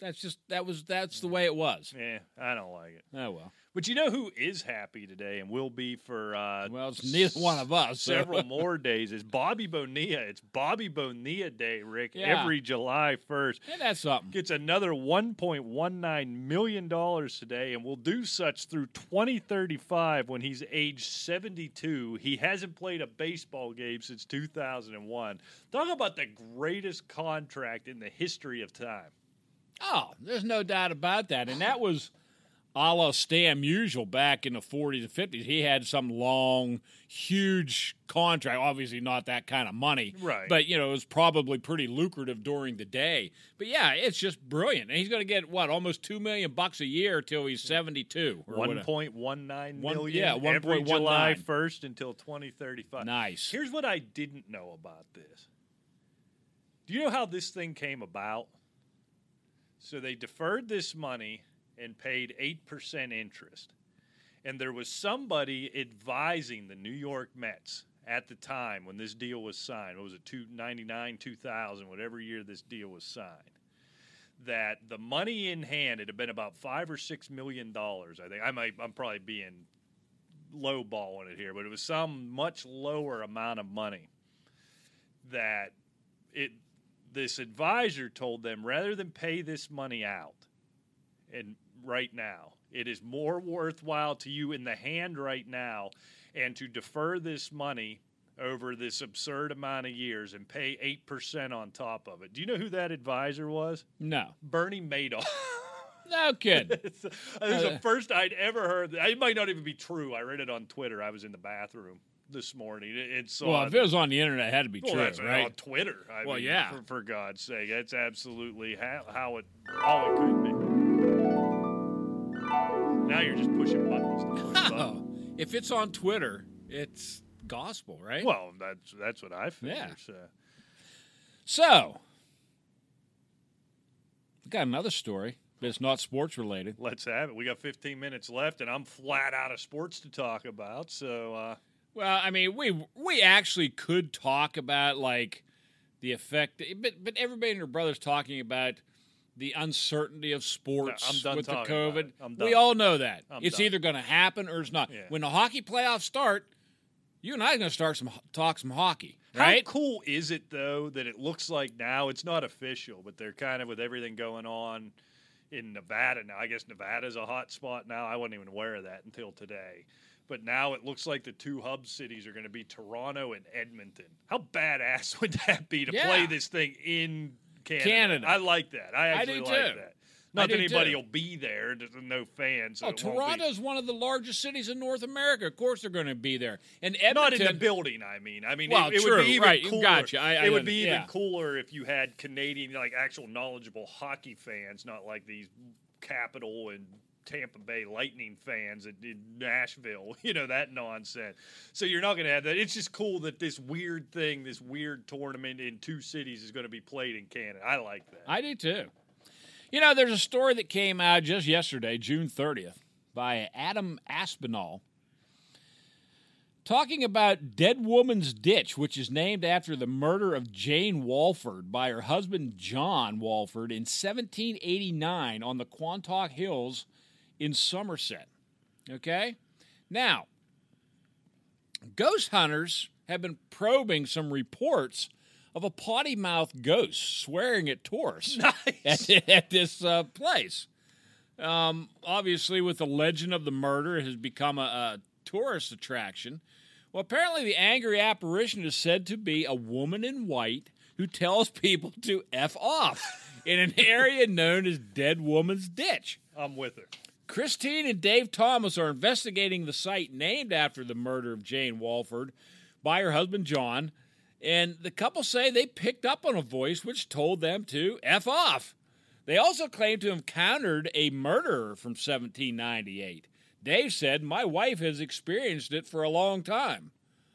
That's just that was that's the way it was. Yeah, I don't like it. Oh well. But you know who is happy today and will be for uh, Well, it's neither one of us. several more days is Bobby Bonilla. It's Bobby Bonilla Day, Rick, Yeah. every July 1st. Yeah, that's something. Gets another $1.19 million today and will do such through 2035 when he's age 72. He hasn't played a baseball game since 2001. Talk about the greatest contract in the history of time. Oh, there's no doubt about that. And that was a la Stan Musial back in the 40s and 50s. He had some long, huge contract. Obviously, not that kind of money. Right. But, you know, it was probably pretty lucrative during the day. But yeah, it's just brilliant. And he's going to get, what, almost 2 million bucks a year till he's 72. or One whatever. point one nine One- million yeah, every 1.19. July 1st until 2035. Nice. Here's what I didn't know about this. Do you know how this thing came about? So they deferred this money and paid 8% interest. And there was somebody advising the New York Mets at the time when this deal was signed. What was it, 299, 2000, whatever year this deal was signed? That the money in hand, it had been about five or six million dollars, I think. I might, I'm probably being lowballing it here, but it was some much lower amount of money that it this advisor told them rather than pay this money out and right now it is more worthwhile to you in the hand right now and to defer this money over this absurd amount of years and pay 8% on top of it. Do you know who that advisor was? No. Bernie Madoff. No kidding. This is the uh, first I'd ever heard. It might not even be true. I read it on Twitter. I was in the bathroom this morning. It, it saw well, if it was on the internet, it had to be well, true, that's right? on Twitter. I Well, mean, yeah. For, for God's sake, that's absolutely how, how it all it could be. Now you're just pushing buttons. To push buttons. If it's on Twitter, it's gospel, right? Well, that's that's what I figure. Yeah. So. So, we got another story, but it's not sports related. Let's have it. We got 15 minutes left, and I'm flat out of sports to talk about. So, uh, Well, I mean, we we actually could talk about like the effect, but but everybody and their brothers talking about the uncertainty of sports I'm done with the COVID. We all know that I'm it's done. either going to happen or it's not. Yeah. When the hockey playoffs start, you and I are going to start some talk some hockey, How cool is it though that it looks like now it's not official, but they're kind of with everything going on in Nevada now. I guess Nevada's a hot spot now. I wasn't even aware of that until today. But now it looks like the two hub cities are going to be Toronto and Edmonton. How badass would that be to Yeah. play this thing in Canada? Canada. I like that. I I actually do like too. that. Not that anybody too. will be there. There's no fans. so Oh, Toronto's one of the largest cities in North America. Of course, they're going to be there. And Not in Edmonton, the building, I mean. I mean, Well, it, it true, would be even right, cooler. gotcha. I- I it would be even yeah. cooler if you had Canadian, like actual knowledgeable hockey fans, not like these Capital and Tampa Bay Lightning fans in, in Nashville. You know that nonsense. So you're not going to have that. It's just cool that this weird thing, this weird tournament in two cities, is going to be played in Canada. I like that. I do too. You know, there's a story that came out just yesterday, June 30th, by Adam Aspinall, talking about Dead Woman's Ditch, which is named after the murder of Jane Walford by her husband John Walford in 1789 on the Quantock Hills in Somerset. Okay? Now, ghost hunters have been probing some reports of a potty mouthed ghost swearing at tourists Nice. at, at this uh, place. Um, obviously, with the legend of the murder, it has become a, a tourist attraction. Well, apparently, the angry apparition is said to be a woman in white who tells people to F off in an area known as Dead Woman's Ditch. I'm with her. Christine and Dave Thomas are investigating the site named after the murder of Jane Walford by her husband John, and the couple say they picked up on a voice which told them to F off. They also claim to have encountered a murderer from 1798. Dave said, My wife has experienced it for a long time.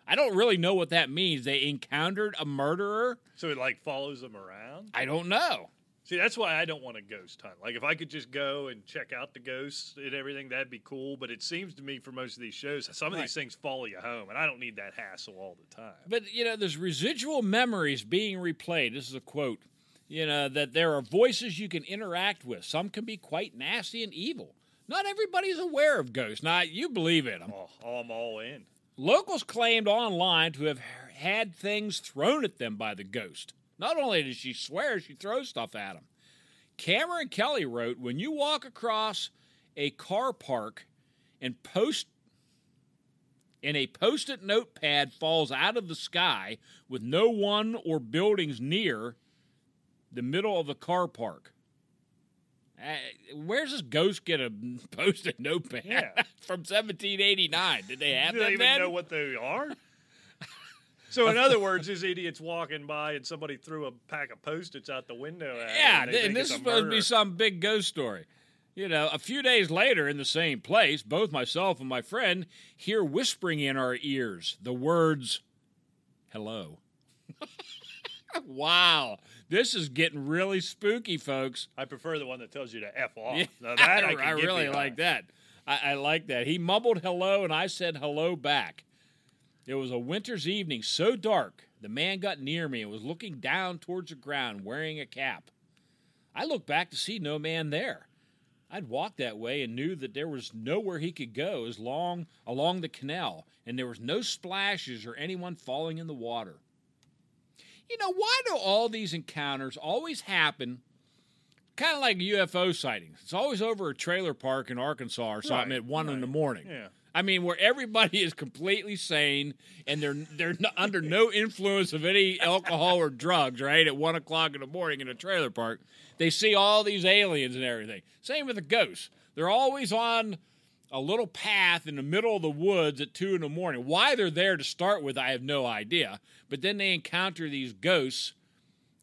I don't really know what that means. They encountered a murderer? So it like follows them around. I don't know. See, that's why I don't want to ghost hunt. Like, if I could just go and check out the ghosts and everything, that'd be cool. But it seems to me, for most of these shows, some of Right. these things follow you home, and I don't need that hassle all the time. But you know, there's residual memories being replayed. This is a quote. You know that there are voices you can interact with. Some can be quite nasty and evil. Not everybody's aware of ghosts. Now you believe in them. Oh, oh, I'm all in. Locals claimed online to have had things thrown at them by the ghost. Not only does she swear, she throws stuff at him. Cameron Kelly wrote, "When you walk across a car park and post and a post-it notepad falls out of the sky with no one or buildings near the middle of the car park. Uh, where's this ghost get a post-it notepad Yeah. from 1789? Did they have Do they even then? know what they are? So, in other words, this idiot's walking by and somebody threw a pack of post-its out the window at him, Yeah, and, and this is supposed to be some big ghost story. You know, a few days later in the same place, both myself and my friend hear whispering in our ears the words, hello. wow. This is getting really spooky, folks. I prefer the one that tells you to f off. Yeah, Now that I, I, really like that. I, I like that. He mumbled hello, and I said hello back. It was a winter's evening, so dark. The man got near me and was looking down towards the ground, wearing a cap. I looked back to see no man there. I'd walked that way and knew that there was nowhere he could go as long along the canal, and there was no splashes or anyone falling in the water. You know, why do all these encounters always happen kind of like UFO sightings? It's always over a trailer park in Arkansas or something Right, at one in the morning. Yeah. I mean, where everybody is completely sane and they're they're under no influence of any alcohol or drugs, right? At one o'clock in the morning in a trailer park, they see all these aliens and everything. Same with the ghosts; they're always on a little path in the middle of the woods at two in the morning. Why they're there to start with, I have no idea. But then they encounter these ghosts,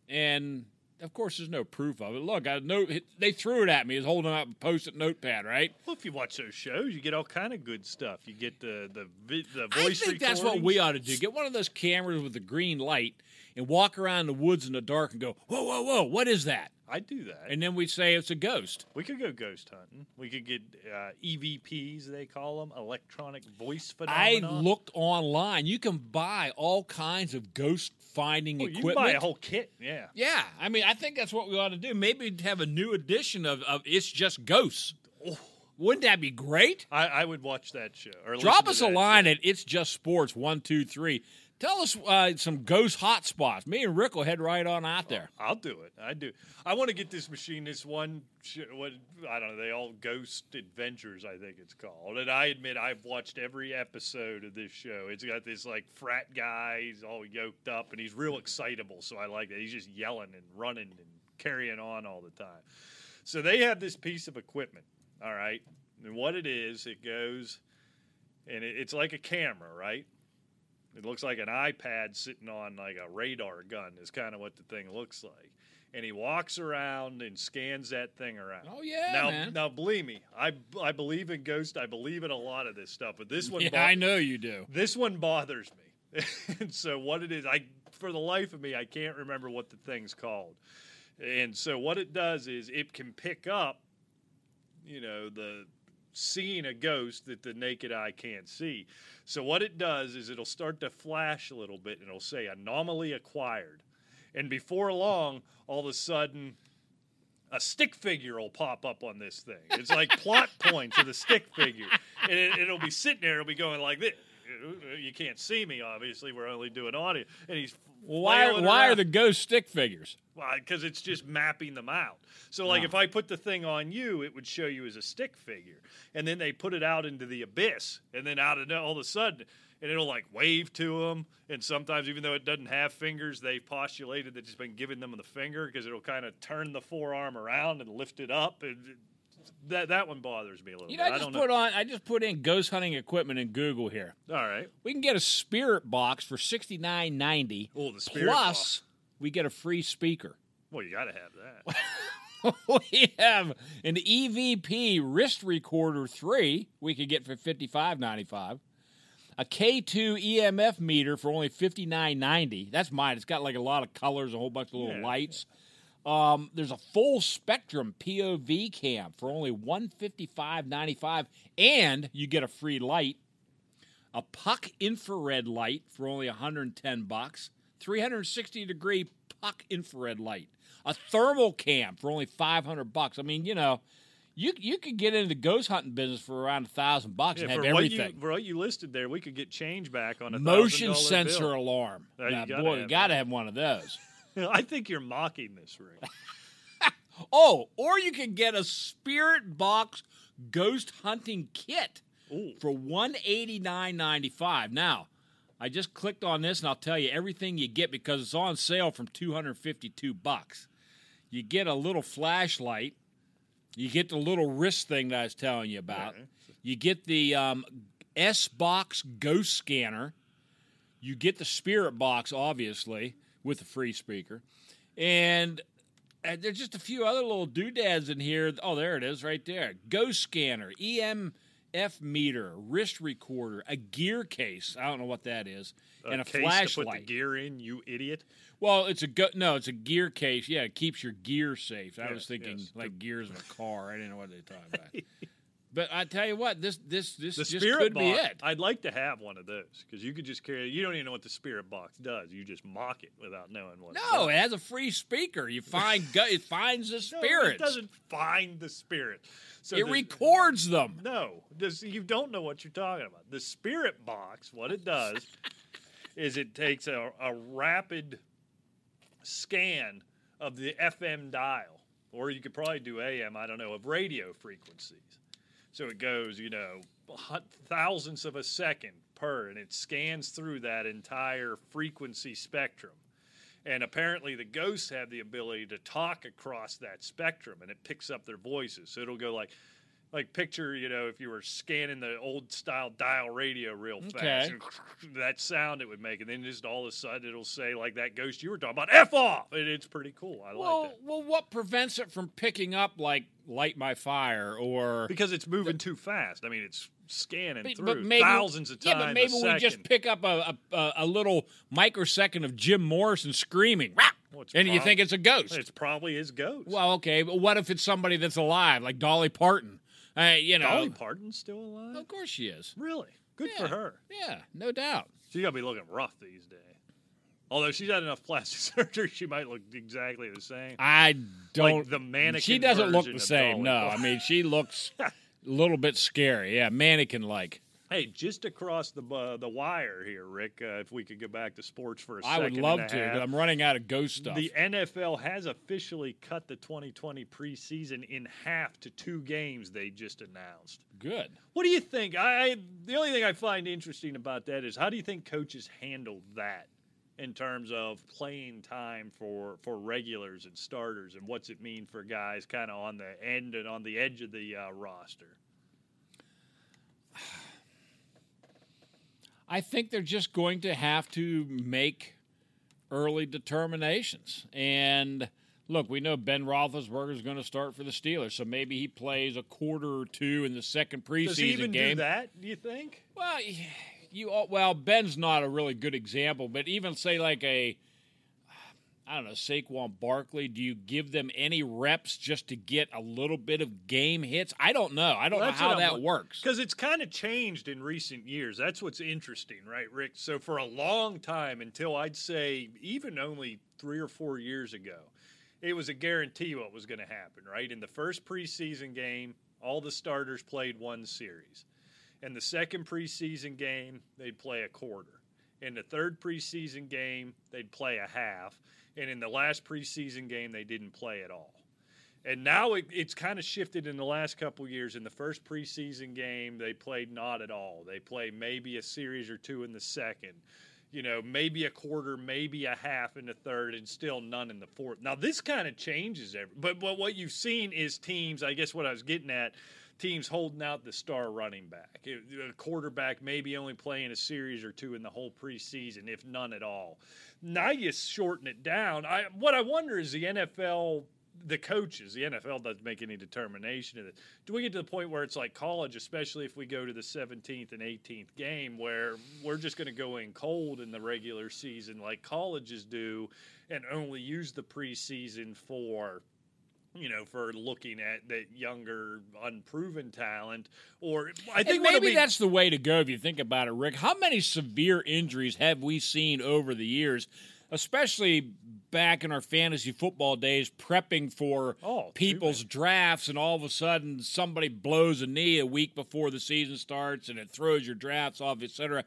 and of course, there's no proof of it. Look, I know they threw it at me. It's holding up a post-it notepad, right? Well, if you watch those shows, you get all kind of good stuff. You get the the the I voice think that's what we ought to do. Get one of those cameras with the green light and walk around the woods in the dark and go, whoa, whoa, whoa, what is that? I'd do that. And then we'd say it's a ghost. we could go ghost hunting. We could get uh, EVPs, they call them, electronic voice phenomena. I looked online. You can buy all kinds of ghost finding Oh, you can buy a whole kit. Yeah. yeah, I mean, I think that's what we ought to do. Maybe have a new edition of, of It's Just Ghosts. Oh. Wouldn't that be great? I, I would watch that show. Or Drop us a line show. at It's Just Sports one two three. Tell us uh, some ghost hotspots. Me and Rick will head right on out there. I'll do it. I do. I want to get this machine. This one, what I don't know. They all Ghost Adventures, I think it's called. And I admit, I've watched every episode of this show. It's got this like frat guy. He's all yoked up and he's real excitable. So I like that. He's just yelling and running and carrying on all the time. So they have this piece of equipment, all right? And what it is, it goes and it, it's like a camera, right? It looks like an iPad sitting on like a radar gun, is kind of what the thing looks like. And he walks around and scans that thing around. Oh, yeah, Now, man. now believe me, I I believe in ghost. I believe in a lot of this stuff, but this one, Yeah, bo- I know you do. this one bothers me. and so what it is, I for the life of me, I can't remember what the thing's called. And so what it does is it can pick up, you know, the seeing a ghost that the naked eye can't see. So what it does is it'll start to flash a little bit and it'll say anomaly acquired. And before long, all of a sudden a stick figure will pop up on this thing. It's like plot points of the stick figure. And it, it'll be sitting there, it'll be going like this. You can't see me, obviously. We're only doing audio. And he's Well, why why are the ghost stick figures? Why? Because it's just mapping them out. So, like, Oh. if I put the thing on you, it would show you as a stick figure, and then they put it out into the abyss, and then out of all of a sudden, and it'll like wave to them. And sometimes, even though it doesn't have fingers, they've postulated that it's been giving them the finger because it'll kind of turn the forearm around and lift it up. And that that one bothers me a little You bit. know, I I just put know. on I just put in ghost hunting equipment in Google here. All right. We can get a spirit box for sixty nine ninety. Oh, the spirit plus we get a free speaker. Well, you got to have that. we have an EVP wrist recorder three we could get for fifty five ninety five. A K two EMF meter for only fifty nine ninety. That's mine. It's got like a lot of colors, a whole bunch of little Yeah. lights. Um, there's a full spectrum POV cam for only one fifty five ninety five, and you get a free light. A puck infrared light for only 110 bucks. 360 degree puck infrared light. A thermal cam for only 500 bucks. I mean, you know, you you could get into the ghost hunting business for around a thousand bucks and have for what, you, everything. for what you listed there, we could get change back on a Motion sensor bill. alarm. Uh, you gotta boy, have you got to have one of those. I think you're mocking this, Rick. Oh, or you can get a Spirit Box Ghost Hunting Kit Ooh. for one eighty nine ninety five. Now, I just clicked on this, and I'll tell you everything you get because it's on sale from two hundred fifty two bucks. You get a little flashlight. You get the little wrist thing that I was telling you about. Okay. You get the um, S Box Ghost Scanner. You get the Spirit Box, obviously, with a free speaker. And uh, there's just a few other little doodads in here. Oh, there it is, right there. Ghost Scanner, EMF meter, wrist recorder, a gear case. I don't know what that is, and a case flashlight. to put the gear in, you idiot. Well, it's a go- no, it's a gear case. Yeah, it keeps your gear safe. I Yes, was thinking yes. like gears of a car. I didn't know what they're talking about. but I tell you what, this this this The just spirit could box. be it. I'd like to have one of those because you could just carry. You don't even know what the spirit box does. You just mock it without knowing what. No, it, it has a free speaker. You find it finds the does. No, it doesn't find the spirit. So it the- records them. No, this, you don't know what you're talking about. The spirit box, what it does is it takes a, a rapid scan of the FM dial, or you could probably do AM, I don't know, of radio frequencies. So it goes, you know, thousandths of a second per, and it scans through that entire frequency spectrum. And apparently, the ghosts have the ability to talk across that spectrum, and it picks up their voices. So it'll go like, like picture, you know, if you were scanning the old style dial radio real fast, that sound it would make, and then just all of a sudden it'll say like that ghost you were talking about, "F off," and it's pretty cool. I Well, like that well, what prevents it from picking up like "Light My Fire" or because it's moving too fast. I mean, it's scanning But- through but maybe, thousands of times. Yeah, but maybe we just pick up a, a a little microsecond of Jim Morrison screaming! Well, and you think it's a ghost. It's probably his ghost. Well, okay, but what if it's somebody that's alive, like Dolly Parton? Uh, you know, Dolly Parton's still alive. of course she is. Really? Good Yeah. for her. Yeah, no doubt. She got to be looking rough these days. Although she's had enough plastic surgery, she might look exactly the same. I don't. Like the mannequin She doesn't look the same. No, I mean she looks a little bit scary. Yeah, mannequin like. Hey, just across the uh, the wire here, Rick. Uh, if we could go back to sports for a I would second love and a to, half. but I'm running out of ghost stuff. The NFL has officially cut the 2020 preseason in half to two games they just announced. Good. What do you think? I, I the only thing I find interesting about that is how do you think coaches handled that? in terms of playing time for for regulars and starters, and what's it mean for guys kind of on the end and on the edge of the uh, roster? I think they're just going to have to make early determinations. And look, we know Ben Roethlisberger is going to start for the Steelers, so maybe he plays a quarter or two in the second preseason Does he even game. do that? Do you think? Well, you well Ben's not a really good example, but even say like a I don't know Saquon Barkley. Do you give them any reps just to get a little bit of game hits? I don't know. I don't Well, know how what I'm that works. Because it's kind of changed in recent years. That's what's interesting, right, Rick? So for a long time, until I'd say even only three or four years ago, it was a guarantee what was going to happen, right? In the first preseason game, all the starters played one series. In the second preseason game, they'd play a quarter. In the third preseason game, they'd play a half. And in the last preseason game, they didn't play at all. And now it, it's kind of shifted in the last couple years. In the first preseason game, they played not at all. They play maybe a series or two in the second, you know, maybe a quarter, maybe a half in the third, and still none in the fourth. Now this kind of changes every. But but what you've seen is teams. I guess what I was getting at. Teams holding out the star running back, a quarterback maybe only playing a series or two in the whole preseason, if none at all. Now you shorten it down. I what I wonder is the NFL the coaches, the NFL doesn't make any determination of it. Do we get to the point where it's like college, especially if we go to the 17th and 18th game, where we're just going to go in cold in the regular season like colleges do and only use the preseason for you know, for looking at that younger, unproven talent, or I think maybe be- that's the way to go if you think about it, Rick. How many severe injuries have we seen over the years, especially back in our fantasy football days, prepping for Oh, too people's drafts, and all of a sudden somebody blows a knee a week before the season starts, and it throws your drafts off, etc.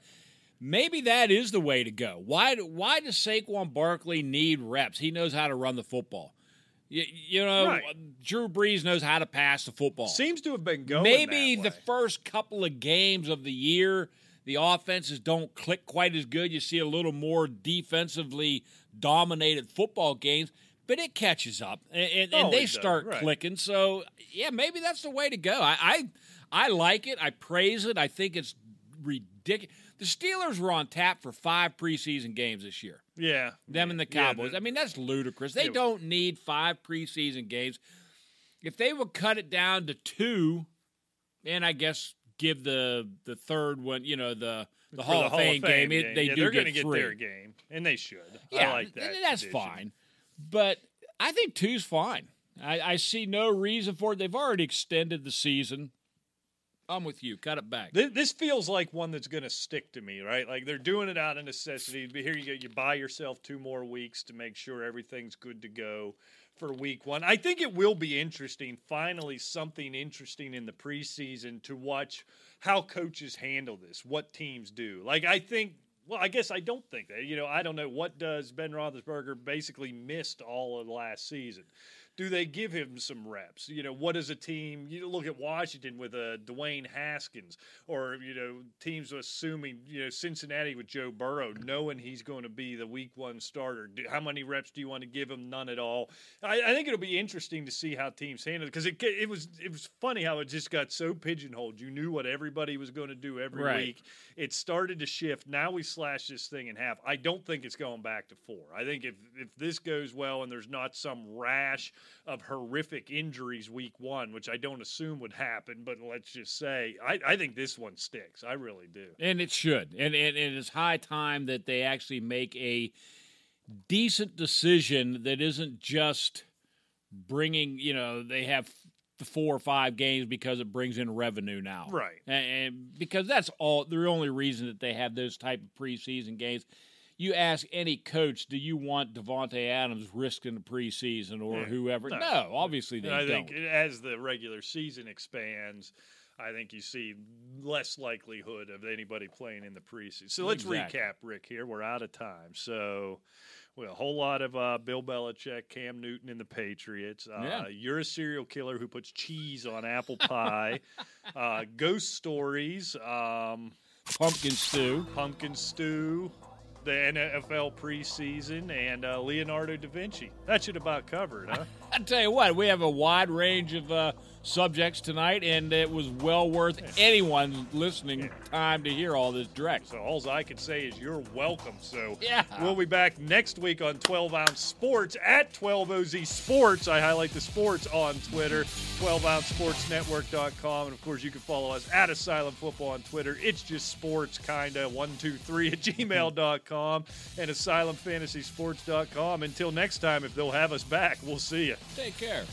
Maybe that is the way to go. Why? Why does Saquon Barkley need reps? He knows how to run the football. You, you know, Right. Drew Brees knows how to pass the football. seems to have been going. Maybe the first couple of games of the year, the offenses don't click quite as good. You see a little more defensively dominated football games, but it catches up and, and, and Oh, they start right. clicking. So yeah, maybe that's the way to go. I, I I like it. I praise it. I think it's ridiculous. The Steelers were on tap for five preseason games this year. Yeah, Them and the yeah, Cowboys. the- I mean, that's ludicrous. They Yeah. don't need five preseason games. If they would cut it down to two, and I guess give the the third one, you know, the the for Hall, of, Fame game, it, they yeah, do they're get gonna get three. their game, and they should. Yeah, I like that. that's tradition. fine. But I think two's fine. I, I see no reason for it. They've already extended the season. I'm with you. Cut it back. This, this feels like one that's going to stick to me, right? Like they're doing it out of necessity. Here you go. You buy yourself two more weeks to make sure everything's good to go for week one. I think it will be interesting. Finally, something interesting in the preseason to watch how coaches handle this, what teams do. Like I think. Well, I guess I don't think that. You know, I don't know what does Ben Roethlisberger basically missed all of last season. Do they give him some reps? You know, what is a team? You look at Washington with a Dwayne Haskins, or you know, teams assuming you know Cincinnati with Joe Burrow, knowing he's going to be the Week One starter. Do, how many reps do you want to give him? None at all. I, I think it'll be interesting to see how teams handle it because it it was it was funny how it just got so pigeonholed. You knew what everybody was going to do every Right. week. It started to shift. Now we slash this thing in half. I don't think it's going back to four. I think if if this goes well and there's not some rash of horrific injuries week one, which I don't assume would happen, but let's just say I, I think this one sticks. I really do. And it should. And, and, and it's high time that they actually make a decent decision that isn't just bringing, you know, they have the four or five games because it brings in revenue now. Right. And, and because that's all the only reason that they have those type of preseason games. You ask any coach, do you want Davante Adams risking the preseason or Yeah. whoever? No. No, obviously they I don't. think as the regular season expands, I think you see less likelihood of anybody playing in the preseason. So let's Exactly. recap, Rick. Here we're out of time. So. Well, a whole lot of uh, Bill Belichick, Cam Newton, and the Patriots. Uh, Yeah. You're a serial killer who puts cheese on apple pie. uh, ghost stories, um, Pumpkin stew. pumpkin stew. The NFL preseason, and uh, Leonardo da Vinci. That should about cover it, huh? I tell you what, we have a wide range of uh, subjects tonight, and it was well worth anyone listening time to hear all this direct. So all I can say is you're welcome. So Yeah. we'll be back next week on 12 Ounce Sports at 12OZ Sports. I highlight the sports on Twitter, 12OunceSportsNetwork.com. And of course, you can follow us at Asylum Football on Twitter. It's just sports, kinda, 123 at gmail.com and AsylumFantasySports.com. Until next time, if they'll have us back, we'll see you. Take care.